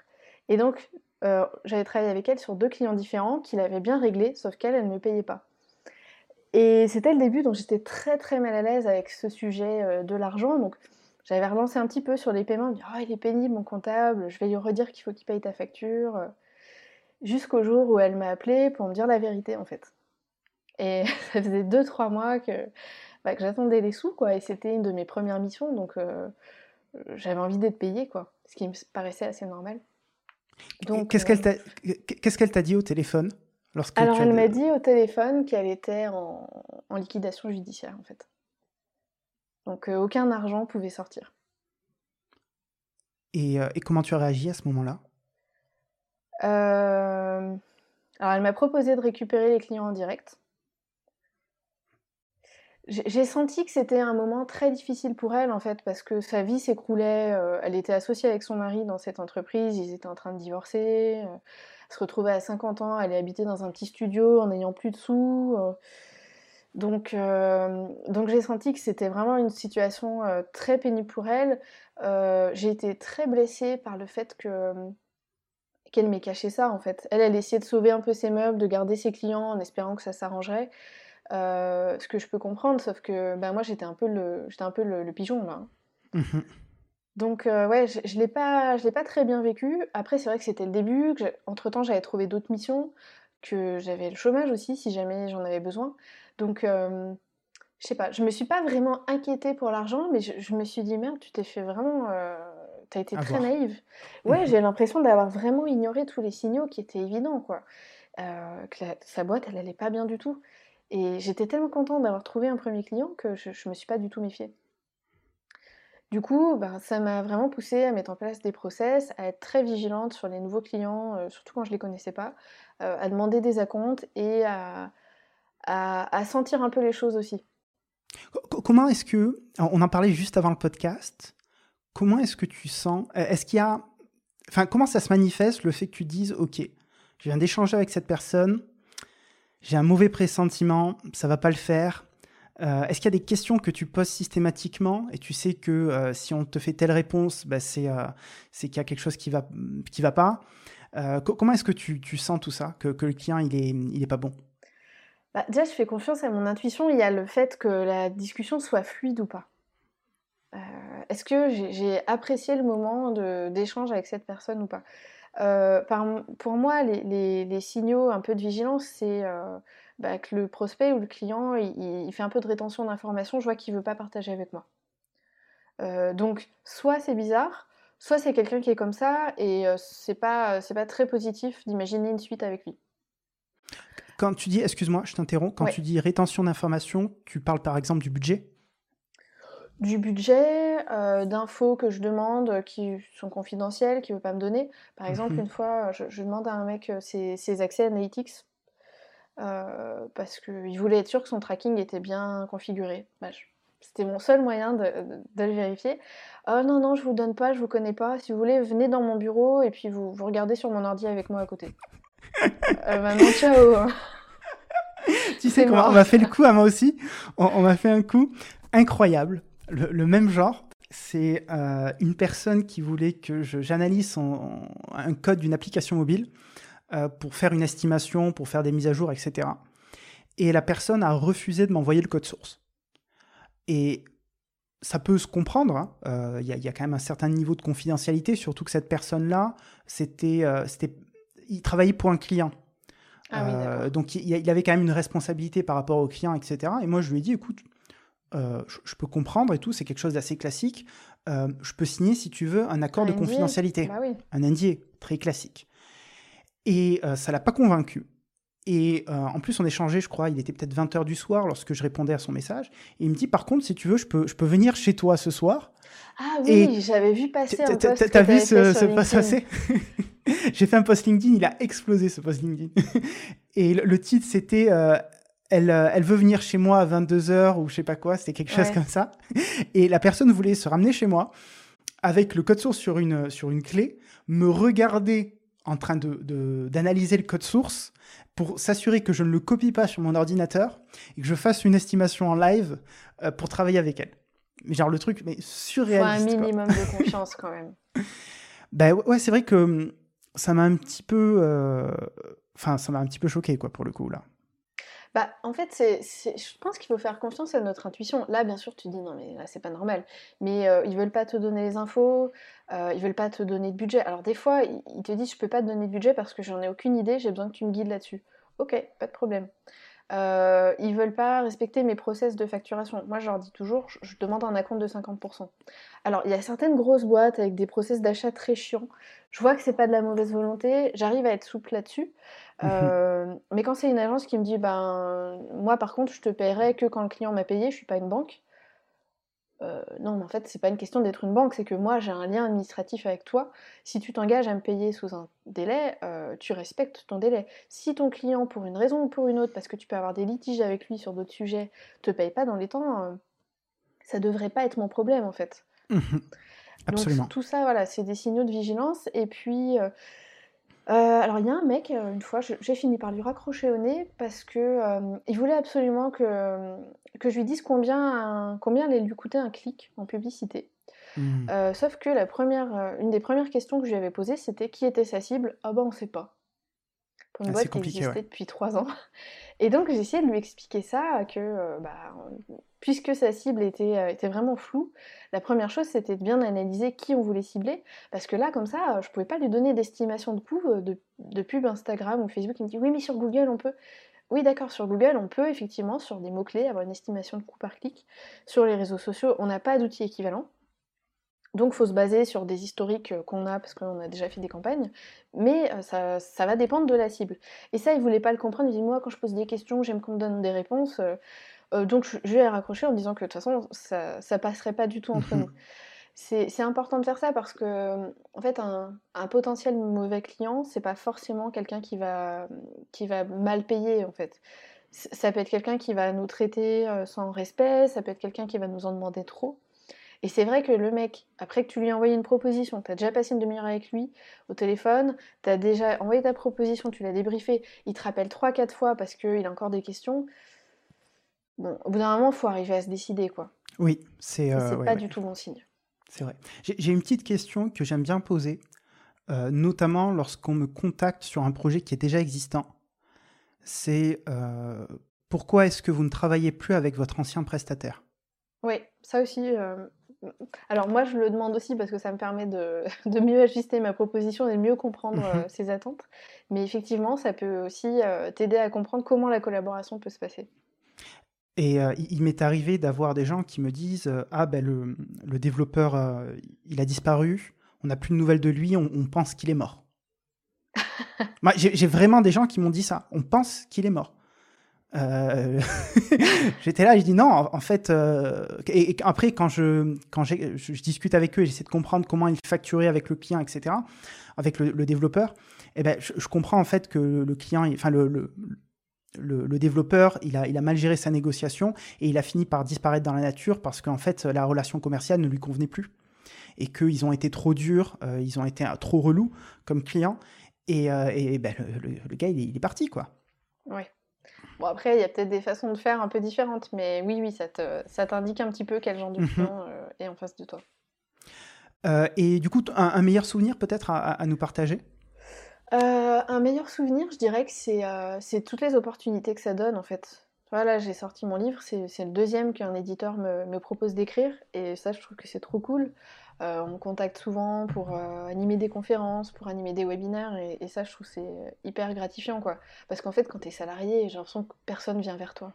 Et donc euh, j'avais travaillé avec elle sur deux clients différents qui l'avaient bien réglé, sauf qu'elle, elle ne me payait pas. Et c'était le début, donc j'étais très très mal à l'aise avec ce sujet euh, de l'argent. Donc j'avais relancé un petit peu sur les paiements, me oh, il est pénible mon comptable, je vais lui redire qu'il faut qu'il paye ta facture. Jusqu'au jour où elle m'a appelé pour me dire la vérité en fait. Et ça faisait 2-3 mois que, bah, que j'attendais les sous, quoi. Et c'était une de mes premières missions, donc euh, j'avais envie d'être payée, quoi. Ce qui me paraissait assez normal. Qu'est-ce qu'elle t'a qu'est-ce qu'elle t'a dit au téléphone Alors, elle m'a dit au téléphone qu'elle était en... liquidation judiciaire, en fait. Donc, euh, aucun argent pouvait sortir. Et, euh, et, comment tu as réagi à ce moment-là? Euh, Alors, elle m'a proposé de récupérer les clients en direct. J'ai senti que c'était un moment très difficile pour elle, en fait, parce que sa vie s'écroulait. Euh, elle était associée avec son mari dans cette entreprise, ils étaient en train de divorcer. Euh, elle se retrouvait à 50 ans, elle est habitée dans un petit studio en n'ayant plus de sous. Euh. donc, donc j'ai senti que c'était vraiment une situation très pénible pour elle. j'ai été très blessée par le fait que qu'elle m'ait caché ça, en fait. Elle, elle essayait de sauver un peu ses meubles, de garder ses clients en espérant que ça s'arrangerait. Euh, ce que je peux comprendre, sauf que ben, moi j'étais un peu le, j'étais un peu le, pigeon là. Mmh Donc euh, ouais, je, je l'ai pas, je l'ai pas très bien vécu. Après c'est vrai que c'était le début. entre temps j'avais trouvé d'autres missions, que j'avais le chômage aussi si jamais j'en avais besoin. Donc euh, je sais pas, je me suis pas vraiment inquiétée pour l'argent, mais je, me suis dit merde, tu t'es fait vraiment, tu as été très naïve. Ouais, j'ai l'impression d'avoir vraiment ignoré tous les signaux qui étaient évidents quoi. que sa boîte elle allait pas bien du tout. Et j'étais tellement contente d'avoir trouvé un premier client que je ne me suis pas du tout méfiée. Du coup, ben, ça m'a vraiment poussée à mettre en place des process, à être très vigilante sur les nouveaux clients, euh, surtout quand je ne les connaissais pas, euh, à demander des acomptes et à, à, sentir un peu les choses aussi. comment est-ce que, on en parlait juste avant le podcast, comment est-ce que tu sens, est-ce qu'il y a, enfin, comment ça se manifeste le fait que tu dises, ok, je viens d'échanger avec cette personne, j'ai un mauvais pressentiment, ça va pas le faire. Euh, est-ce qu'il y a des questions que tu poses systématiquement et tu sais que euh, si on te fait telle réponse, bah, c'est euh, qu'il y a quelque chose qui va qui va pas? Comment est-ce que tu, sens tout ça, que, que, le client il est, il est pas bon? Bah, Déjà, je fais confiance à mon intuition. Il y a le fait que la discussion soit fluide ou pas. est-ce que j'ai apprécié le moment d'échange avec cette personne ou pas? Euh, pour moi, les, signaux un peu de vigilance, c'est euh, bah, que le prospect ou le client, il, fait un peu de rétention d'informations, je vois qu'il ne veut pas partager avec moi. Euh, donc, soit c'est bizarre, soit c'est quelqu'un qui est comme ça, et c'est pas, pas très positif d'imaginer une suite avec lui. Quand tu dis, excuse-moi, je t'interromps, quand tu dis rétention d'informations, tu parles par exemple du budget? Du budget, euh, d'infos que je demande qui sont confidentielles, qu'il ne veut pas me donner. Par exemple, mhm. une fois, je, demande à un mec euh, ses, accès Analytics euh, parce qu'il voulait être sûr que son tracking était bien configuré. Bah, c'était mon seul moyen de, le vérifier. Oh non, non, je vous donne pas, je vous connais pas. Si vous voulez, venez dans mon bureau et puis vous, vous regardez sur mon ordi avec moi à côté. maintenant, ciao Tu sais comment on m'a fait le coup à moi aussi on m'a fait un coup incroyable le, même genre. C'est euh, une personne qui voulait que j'analyse un code d'une application mobile euh, pour faire une estimation, pour faire des mises à jour, etc. Et la personne a refusé de m'envoyer le code source. Et ça peut se comprendre. Hein. Euh, il y, a quand même un certain niveau de confidentialité, surtout que cette personne-là, c'était, il travaillait pour un client. Ah donc il, il, avait quand même une responsabilité par rapport au client, etc. Et moi, je lui ai dit, écoute, euh, je, peux comprendre et tout, c'est quelque chose d'assez classique. Euh, je peux signer, si tu veux, un accord de confidentialité. Bah oui. Un indié, très classique. Et euh, ça l'a pas convaincu. Et en plus, on échangeait, je crois, il était peut-être 20h du soir lorsque je répondais à son message. Et il me dit, par contre, si tu veux, je peux, je peux venir chez toi ce soir. Ah oui, j'avais vu passer un post. T'as vu ce, ce post passer J'ai fait un post LinkedIn, il a explosé ce post LinkedIn. Et le, titre, c'était euh, elle, veut venir chez moi à 22h ou je sais pas quoi, c'était quelque chose comme ça. Et la personne voulait se ramener chez moi avec le code source sur une, sur une clé, me regarder en train de, d'analyser le code source pour s'assurer que je ne le copie pas sur mon ordinateur et que je fasse une estimation en live euh, pour travailler avec elle. Genre le truc, mais surréaliste. Faut un minimum de confiance quand même. Ben ouais, c'est vrai que hum, ça m'a un petit peu, euh, enfin ça m'a un petit peu choqué quoi pour le coup là. Bah, en fait, c'est, je pense qu'il faut faire confiance à notre intuition. Là, bien sûr, tu dis non, mais là, c'est pas normal. Mais euh, ils veulent pas te donner les infos, euh, ils veulent pas te donner de budget. Alors, des fois, ils te disent je peux pas te donner de budget parce que j'en ai aucune idée, j'ai besoin que tu me guides là-dessus. Ok, pas de problème. Euh, ils veulent pas respecter mes process de facturation. Moi, je leur dis toujours, je, demande un acompte de 50%. Alors, il y a certaines grosses boîtes avec des process d'achat très chiants. Je vois que c'est pas de la mauvaise volonté, j'arrive à être souple là-dessus. Mmh euh, mais quand c'est une agence qui me dit, ben, moi par contre, je te paierai que quand le client m'a payé, je suis pas une banque. Euh, non, mais en fait, c'est pas une question d'être une banque, c'est que moi j'ai un lien administratif avec toi. Si tu t'engages à me payer sous un délai, euh, tu respectes ton délai. Si ton client, pour une raison ou pour une autre, parce que tu peux avoir des litiges avec lui sur d'autres sujets, te paye pas dans les temps, ça devrait pas être mon problème en fait. Mmh Absolument. Donc tout ça, voilà, c'est des signaux de vigilance. Et puis, euh, alors il y a un mec, euh, une fois, j'ai fini par lui raccrocher au nez parce que euh, il voulait absolument que, que je lui dise combien, combien allait lui coûter un clic en publicité. Mmh. sauf que la première, une des premières questions que je lui avais posées, c'était qui était sa cible? Ah bah on sait pas. Pour une ah, boîte qui existait depuis trois ans. Et donc j'ai essayé de lui expliquer ça, que euh, bah, puisque sa cible était, euh, était vraiment floue, la première chose c'était de bien analyser qui on voulait cibler, parce que là comme ça je pouvais pas lui donner d'estimation de coût euh, de, de, pub Instagram ou Facebook. Il me dit oui mais sur Google on peut. Oui d'accord sur Google on peut effectivement sur des mots-clés avoir une estimation de coût par clic. Sur les réseaux sociaux on n'a pas d'outil équivalent. Donc, il faut se baser sur des historiques euh, qu'on a, parce qu'on a déjà fait des campagnes, mais euh, ça, va dépendre de la cible. Et ça, il voulait pas le comprendre. Il dit Moi, quand je pose des questions, j'aime qu'on me donne des réponses. Euh, donc, je, vais raccrocher en disant que de toute façon, ça, ça passerait pas du tout entre nous. C'est important de faire ça parce que, en fait, un, potentiel mauvais client, c'est pas forcément quelqu'un qui va, qui va mal payer, en fait. ça peut être quelqu'un qui va nous traiter sans respect, ça peut être quelqu'un qui va nous en demander trop. Et c'est vrai que le mec, après que tu lui as envoyé une proposition, tu as déjà passé une demi-heure avec lui au téléphone, tu as déjà envoyé ta proposition, tu l'as débriefé, il te rappelle 3-4 fois parce qu'il a encore des questions. Bon, au bout d'un moment, il faut arriver à se décider, quoi. Oui, c'est. Euh, pas du tout bon signe. C'est vrai. J'ai une petite question que j'aime bien poser, euh, notamment lorsqu'on me contacte sur un projet qui est déjà existant. C'est euh, pourquoi est-ce que vous ne travaillez plus avec votre ancien prestataire? Oui, ça aussi. Alors moi, je le demande aussi parce que ça me permet de, mieux ajuster ma proposition et de mieux comprendre mmh ses attentes. Mais effectivement, ça peut aussi t'aider à comprendre comment la collaboration peut se passer. Et il m'est arrivé d'avoir des gens qui me disent Ah, ben le, développeur, il a disparu, on n'a plus de nouvelles de lui, on, pense qu'il est mort. J'ai vraiment des gens qui m'ont dit ça, on pense qu'il est mort. Euh, j'étais là, je dis non, en fait, euh, et, après quand je quand je, discute avec eux, j'essaie de comprendre comment ils facturaient avec le client, etc., avec le, développeur, et eh ben je, comprends en fait que le client, enfin le, le, développeur, il a, il a mal géré sa négociation et il a fini par disparaître dans la nature parce qu'en fait la relation commerciale ne lui convenait plus et qu'ils ont été trop durs, euh, ils ont été trop relous comme client et, et ben, le, gars il est, il est parti quoi. Ouais. Bon, après, il y a peut-être des façons de faire un peu différentes, mais oui, oui, ça t'indique un petit peu quel genre de mhm. client euh, est en face de toi. Euh, et du coup, un, meilleur souvenir peut-être à, nous partager? Euh, Un meilleur souvenir, je dirais que c'est toutes les opportunités que ça donne en fait. Voilà, j'ai sorti mon livre, c'est le deuxième qu'un éditeur me, me propose d'écrire, et ça, je trouve que c'est trop cool. Euh, on me contacte souvent pour euh, animer des conférences, pour animer des webinaires, et, ça, je trouve c'est hyper gratifiant, quoi. Parce qu'en fait, quand tu es salarié, j'ai l'impression que personne vient vers toi.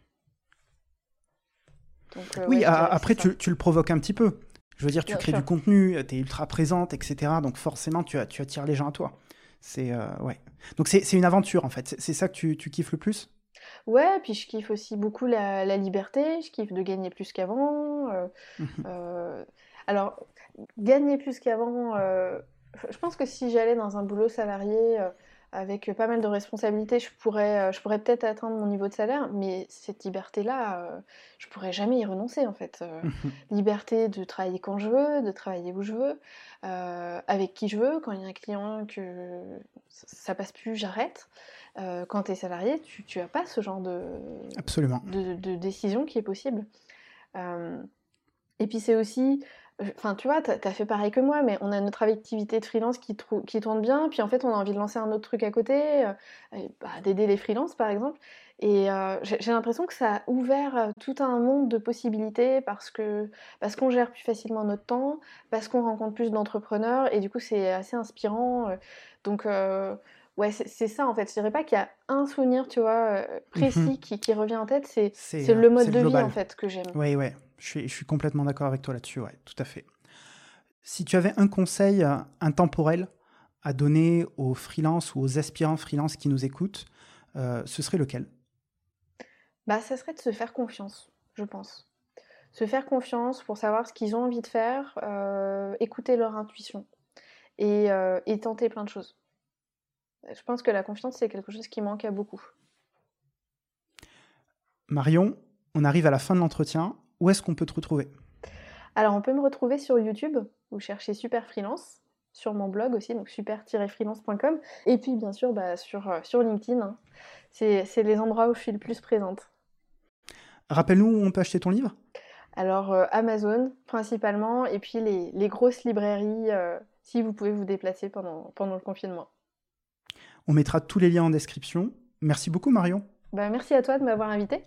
Euh, oui, après, tu, le provoques un petit peu. Je veux dire, tu crées du contenu, tu es ultra présente, etc. Donc forcément, tu, tu attires les gens à toi. C'est ouais. Donc c'est une aventure, en fait. C'est ça que tu, kiffes le plus? Ouais, puis je kiffe aussi beaucoup la, liberté, je kiffe de gagner plus qu'avant. Mmh alors, gagner plus qu'avant, euh, je pense que si j'allais dans un boulot salarié euh, avec pas mal de responsabilités, je pourrais, euh, je pourrais peut-être atteindre mon niveau de salaire, mais cette liberté-là, je pourrais jamais y renoncer en fait. liberté de travailler quand je veux, de travailler où je veux, avec qui je veux. Quand il y a un client que ça passe plus, j'arrête. quand tu es salarié, tu n'as pas ce genre de, Absolument. de, de décision qui est possible. et puis c'est aussi Enfin, tu vois, tu as, fait pareil que moi, mais on a notre activité de freelance qui, qui, tourne bien, puis en fait, on a envie de lancer un autre truc à côté, euh, bah, d'aider les freelances, par exemple. Et euh, j'ai l'impression que ça a ouvert euh, tout un monde de possibilités parce que parce qu'on gère plus facilement notre temps, parce qu'on rencontre plus d'entrepreneurs, et du coup, c'est assez inspirant. donc, ouais, c'est ça, en fait. Je dirais pas qu'il y a un souvenir, tu vois, précis mmh qui, qui, revient en tête, c'est le mode de vie, en fait, que j'aime. Oui, ouais. Je suis, complètement d'accord avec toi là-dessus, ouais, tout à fait. Si tu avais un conseil euh, intemporel à donner aux freelances ou aux aspirants freelance qui nous écoutent, euh, ce serait lequel? Bah, ça serait de se faire confiance, je pense. Se faire confiance pour savoir ce qu'ils ont envie de faire, euh, écouter leur intuition et, et tenter plein de choses. Je pense que la confiance, c'est quelque chose qui manque à beaucoup. Marion, on arrive à la fin de l'entretien où est-ce qu'on peut te retrouver? Alors, on peut me retrouver sur YouTube, vous cherchez Super Freelance, sur mon blog aussi, donc super-freelance.com, et puis bien sûr bah, sur, euh, sur LinkedIn. Hein. C'est les endroits où je suis le plus présente. Rappelle-nous où on peut acheter ton livre? Alors, euh, Amazon principalement, et puis les, grosses librairies, euh, si vous pouvez vous déplacer pendant, pendant le confinement. On mettra tous les liens en description. Merci beaucoup Marion. Bah, merci à toi de m'avoir invité.